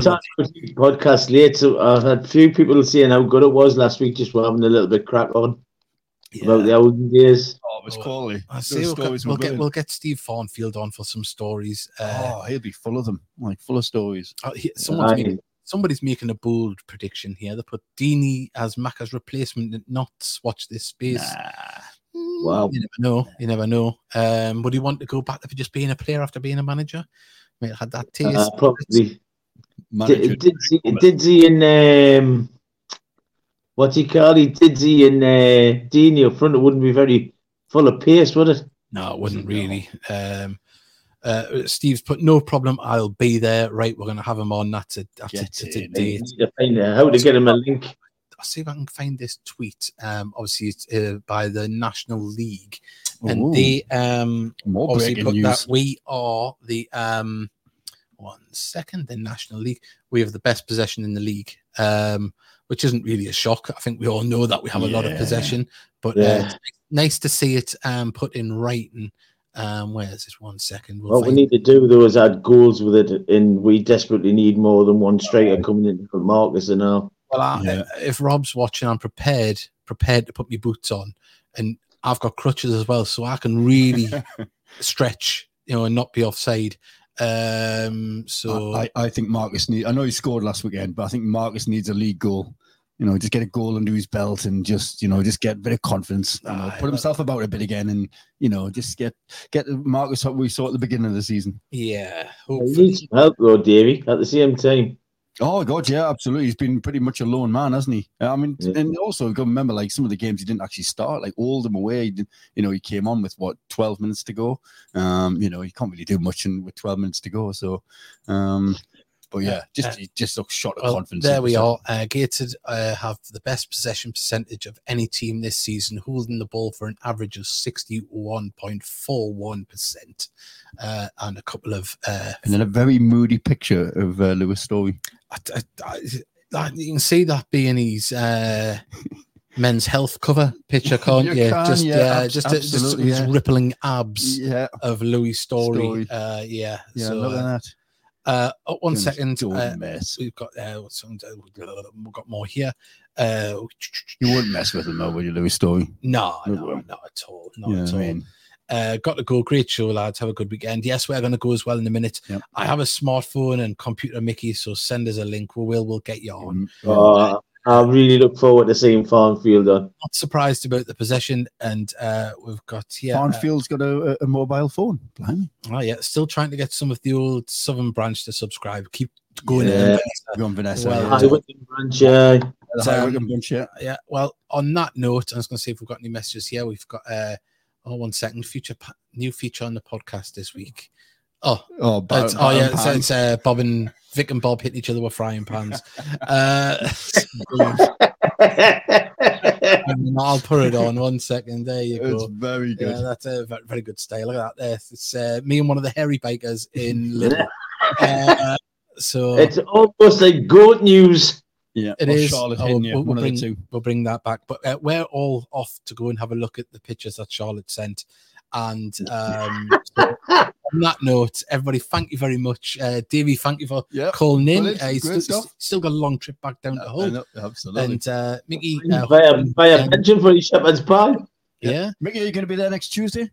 podcast late, so I've had a few people saying how good it was last week, just for having a little bit crack on about the olden days. Oh, it was Oh. I see. We'll, get, stories were we'll get we'll get Steve Farnfield on for some stories. Uh, oh, he'll be full of them, like full of stories. oh, he- someone's Aye. making, somebody's making a bold prediction here. They put Deeney as Macca's replacement. and Not watch this space. Nah. Wow. You never know. You never know. Um, would he want to go back to just being a player after being a manager? Might have had that taste. Uh, probably. Manager. Did, Didsy, Didsy and um, what's he called? He Didsy and uh, Deeney up front. It wouldn't be very full of pace, would it? No, it wouldn't No. really. Um, uh, Steve's put no problem. I'll be there. Right, we're going to have him on. That's a that's a, Get that's a date. Need to find out how to get him a link. I'll see if I can find this tweet. Um, obviously, it's uh, by the National League, and Ooh, they um more obviously put news. that we are the um one second the National League. We have the best possession in the league, um, which isn't really a shock. I think we all know that we have a lot of possession, but uh, Yeah. it's nice to see it um put in writing. Um, where is this? One second. We'll What we find- need to do though is add goals with it, and we desperately need more than one striker coming in for Marcus and now. Well, I, Yeah. if Rob's watching, I'm prepared, prepared to put my boots on, and I've got crutches as well, so I can really *laughs* stretch, you know, and not be offside. Um, so I, I think Marcus need. I know he scored last weekend, but I think Marcus needs a league goal. You know, just get a goal under his belt and just you know just get a bit of confidence. You know, put himself about a bit again, and you know just get get Marcus what we saw at the beginning of the season. yeah, He hopefully. needs help though, Davey. At the same time, Oh God, yeah, absolutely. He's been pretty much a lone man, hasn't he? I mean, Yeah. and also got to remember like some of the games he didn't actually start, like Oldham away. He did, you know, he came on with what twelve minutes to go. Um, you know, he can't really do much in, with twelve minutes to go. So, um, But yeah, just he just looks shot of Well, confidence. there we are. Uh, Gated uh, have the best possession percentage of any team this season, holding the ball for an average of 61.41%. Uh, and a couple of. Uh, And then a very moody picture of uh, Louis Storey. I, I, I, I- you can see that being his uh, *laughs* men's health cover picture, can't you? You can, just, yeah, uh, just, just absolutely, yeah. rippling abs Yeah, of Louis Storey. Storey. Uh, yeah. yeah. so, look at uh, that. Uh, oh, one Don't- second. uh, mess. we've got uh, what's on- uh, we've got more here. Uh, You wouldn't mess with him though, would you, Louis Storey? no, no, won't. not at all. Not Yeah, at I mean, Uh, got to go. Great show, lads. Have a good weekend. Yes, we're going to go as well in a minute. Yep. I have a smartphone and computer, Mickey. So send us a link. We will. We'll get you on. Uh, I really look forward to seeing Farnfield on. Not surprised about the possession, and uh, we've got here. uh, Farnfield's got a, a- a mobile phone. Blimey. oh yeah, still trying to get some of the old Southern branch to subscribe. Keep going. Yeah. in. Go on, Vanessa. Well, yeah. High Wycombe branch, uh, The High um, Wycombe yeah. yeah. Well, on that note, I was going to see if we've got any messages here. We've got uh, oh, one second. Future new feature on the podcast this week. Oh, Oh, bar- it's, oh yeah, bar- so it's uh, Bob and Vic and Bob hit each other with frying pans. *laughs* uh, *laughs* I'll put it on one second. There you It's go. very good. Yeah, that's a ve- very good stay. Look at that. There, it's uh, me and one of the hairy bikers in *laughs* Lidl. uh, so it's almost like goat news. Yeah, It or. Charlotte Oh, Hen, yeah, we'll- one we'll of the two. we'll bring that back. But uh, we're all off to go and have a look at the pictures that Charlotte sent. And um, so *laughs* on that note, everybody, thank you very much. Uh, Davey, thank you for Yeah, calling in. brilliant. Uh, he's Great still, stuff. still got a long trip back down to I Hull. know, absolutely. And uh, Mickey, uh, Via, via um, pension for his shepherd's pie. yeah, Mickey, are you going to be there next Tuesday?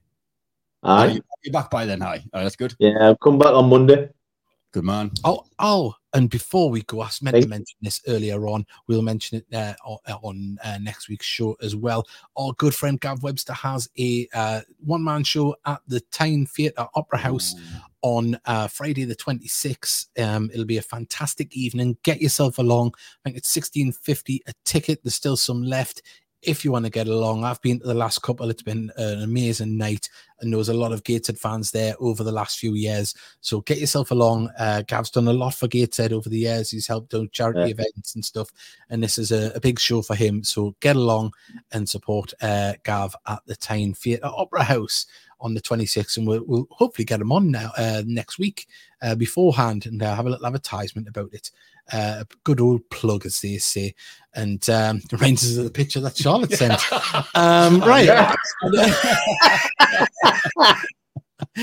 Aye. You're back by then, hi. Oh, that's good. Yeah, I'll come back on Monday. Good man. Oh, oh, and before we go, I meant to mention this earlier on. We'll mention it uh, uh, on uh, next week's show as well. Our good friend Gav Webster has a uh, one man show at the Tyne Theatre Opera House on uh, Friday the 26th. Um, it'll be a fantastic evening. Get yourself along. I think it's 16.50 a ticket. There's still some left. If you want to get along, I've been to the last couple. It's been an amazing night, and there was a lot of Gateshead fans there over the last few years. So get yourself along. Uh, Gav's done a lot for Gateshead over the years. He's helped out charity Yeah. events and stuff, and this is a, a big show for him. So get along and support uh, Gav at the Tyne Theatre Opera House on the 26th, and we'll, we'll hopefully get him on now uh, next week uh, beforehand and uh, have a little advertisement about it. Uh, a good old plug, as they say, and um, *laughs* reminds us of the picture that Charlotte sent. *laughs* Um, right,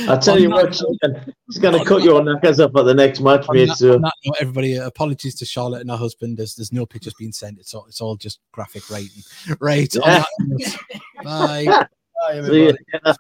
I'll tell you what, he's going to cut your knackers up at the next match, mate. that, So note, everybody, uh, apologies to Charlotte and her husband. There's there's no pictures being sent. It's all it's all just graphic writing. Right. on Yeah. that note, *laughs* bye. Hi, everybody. you.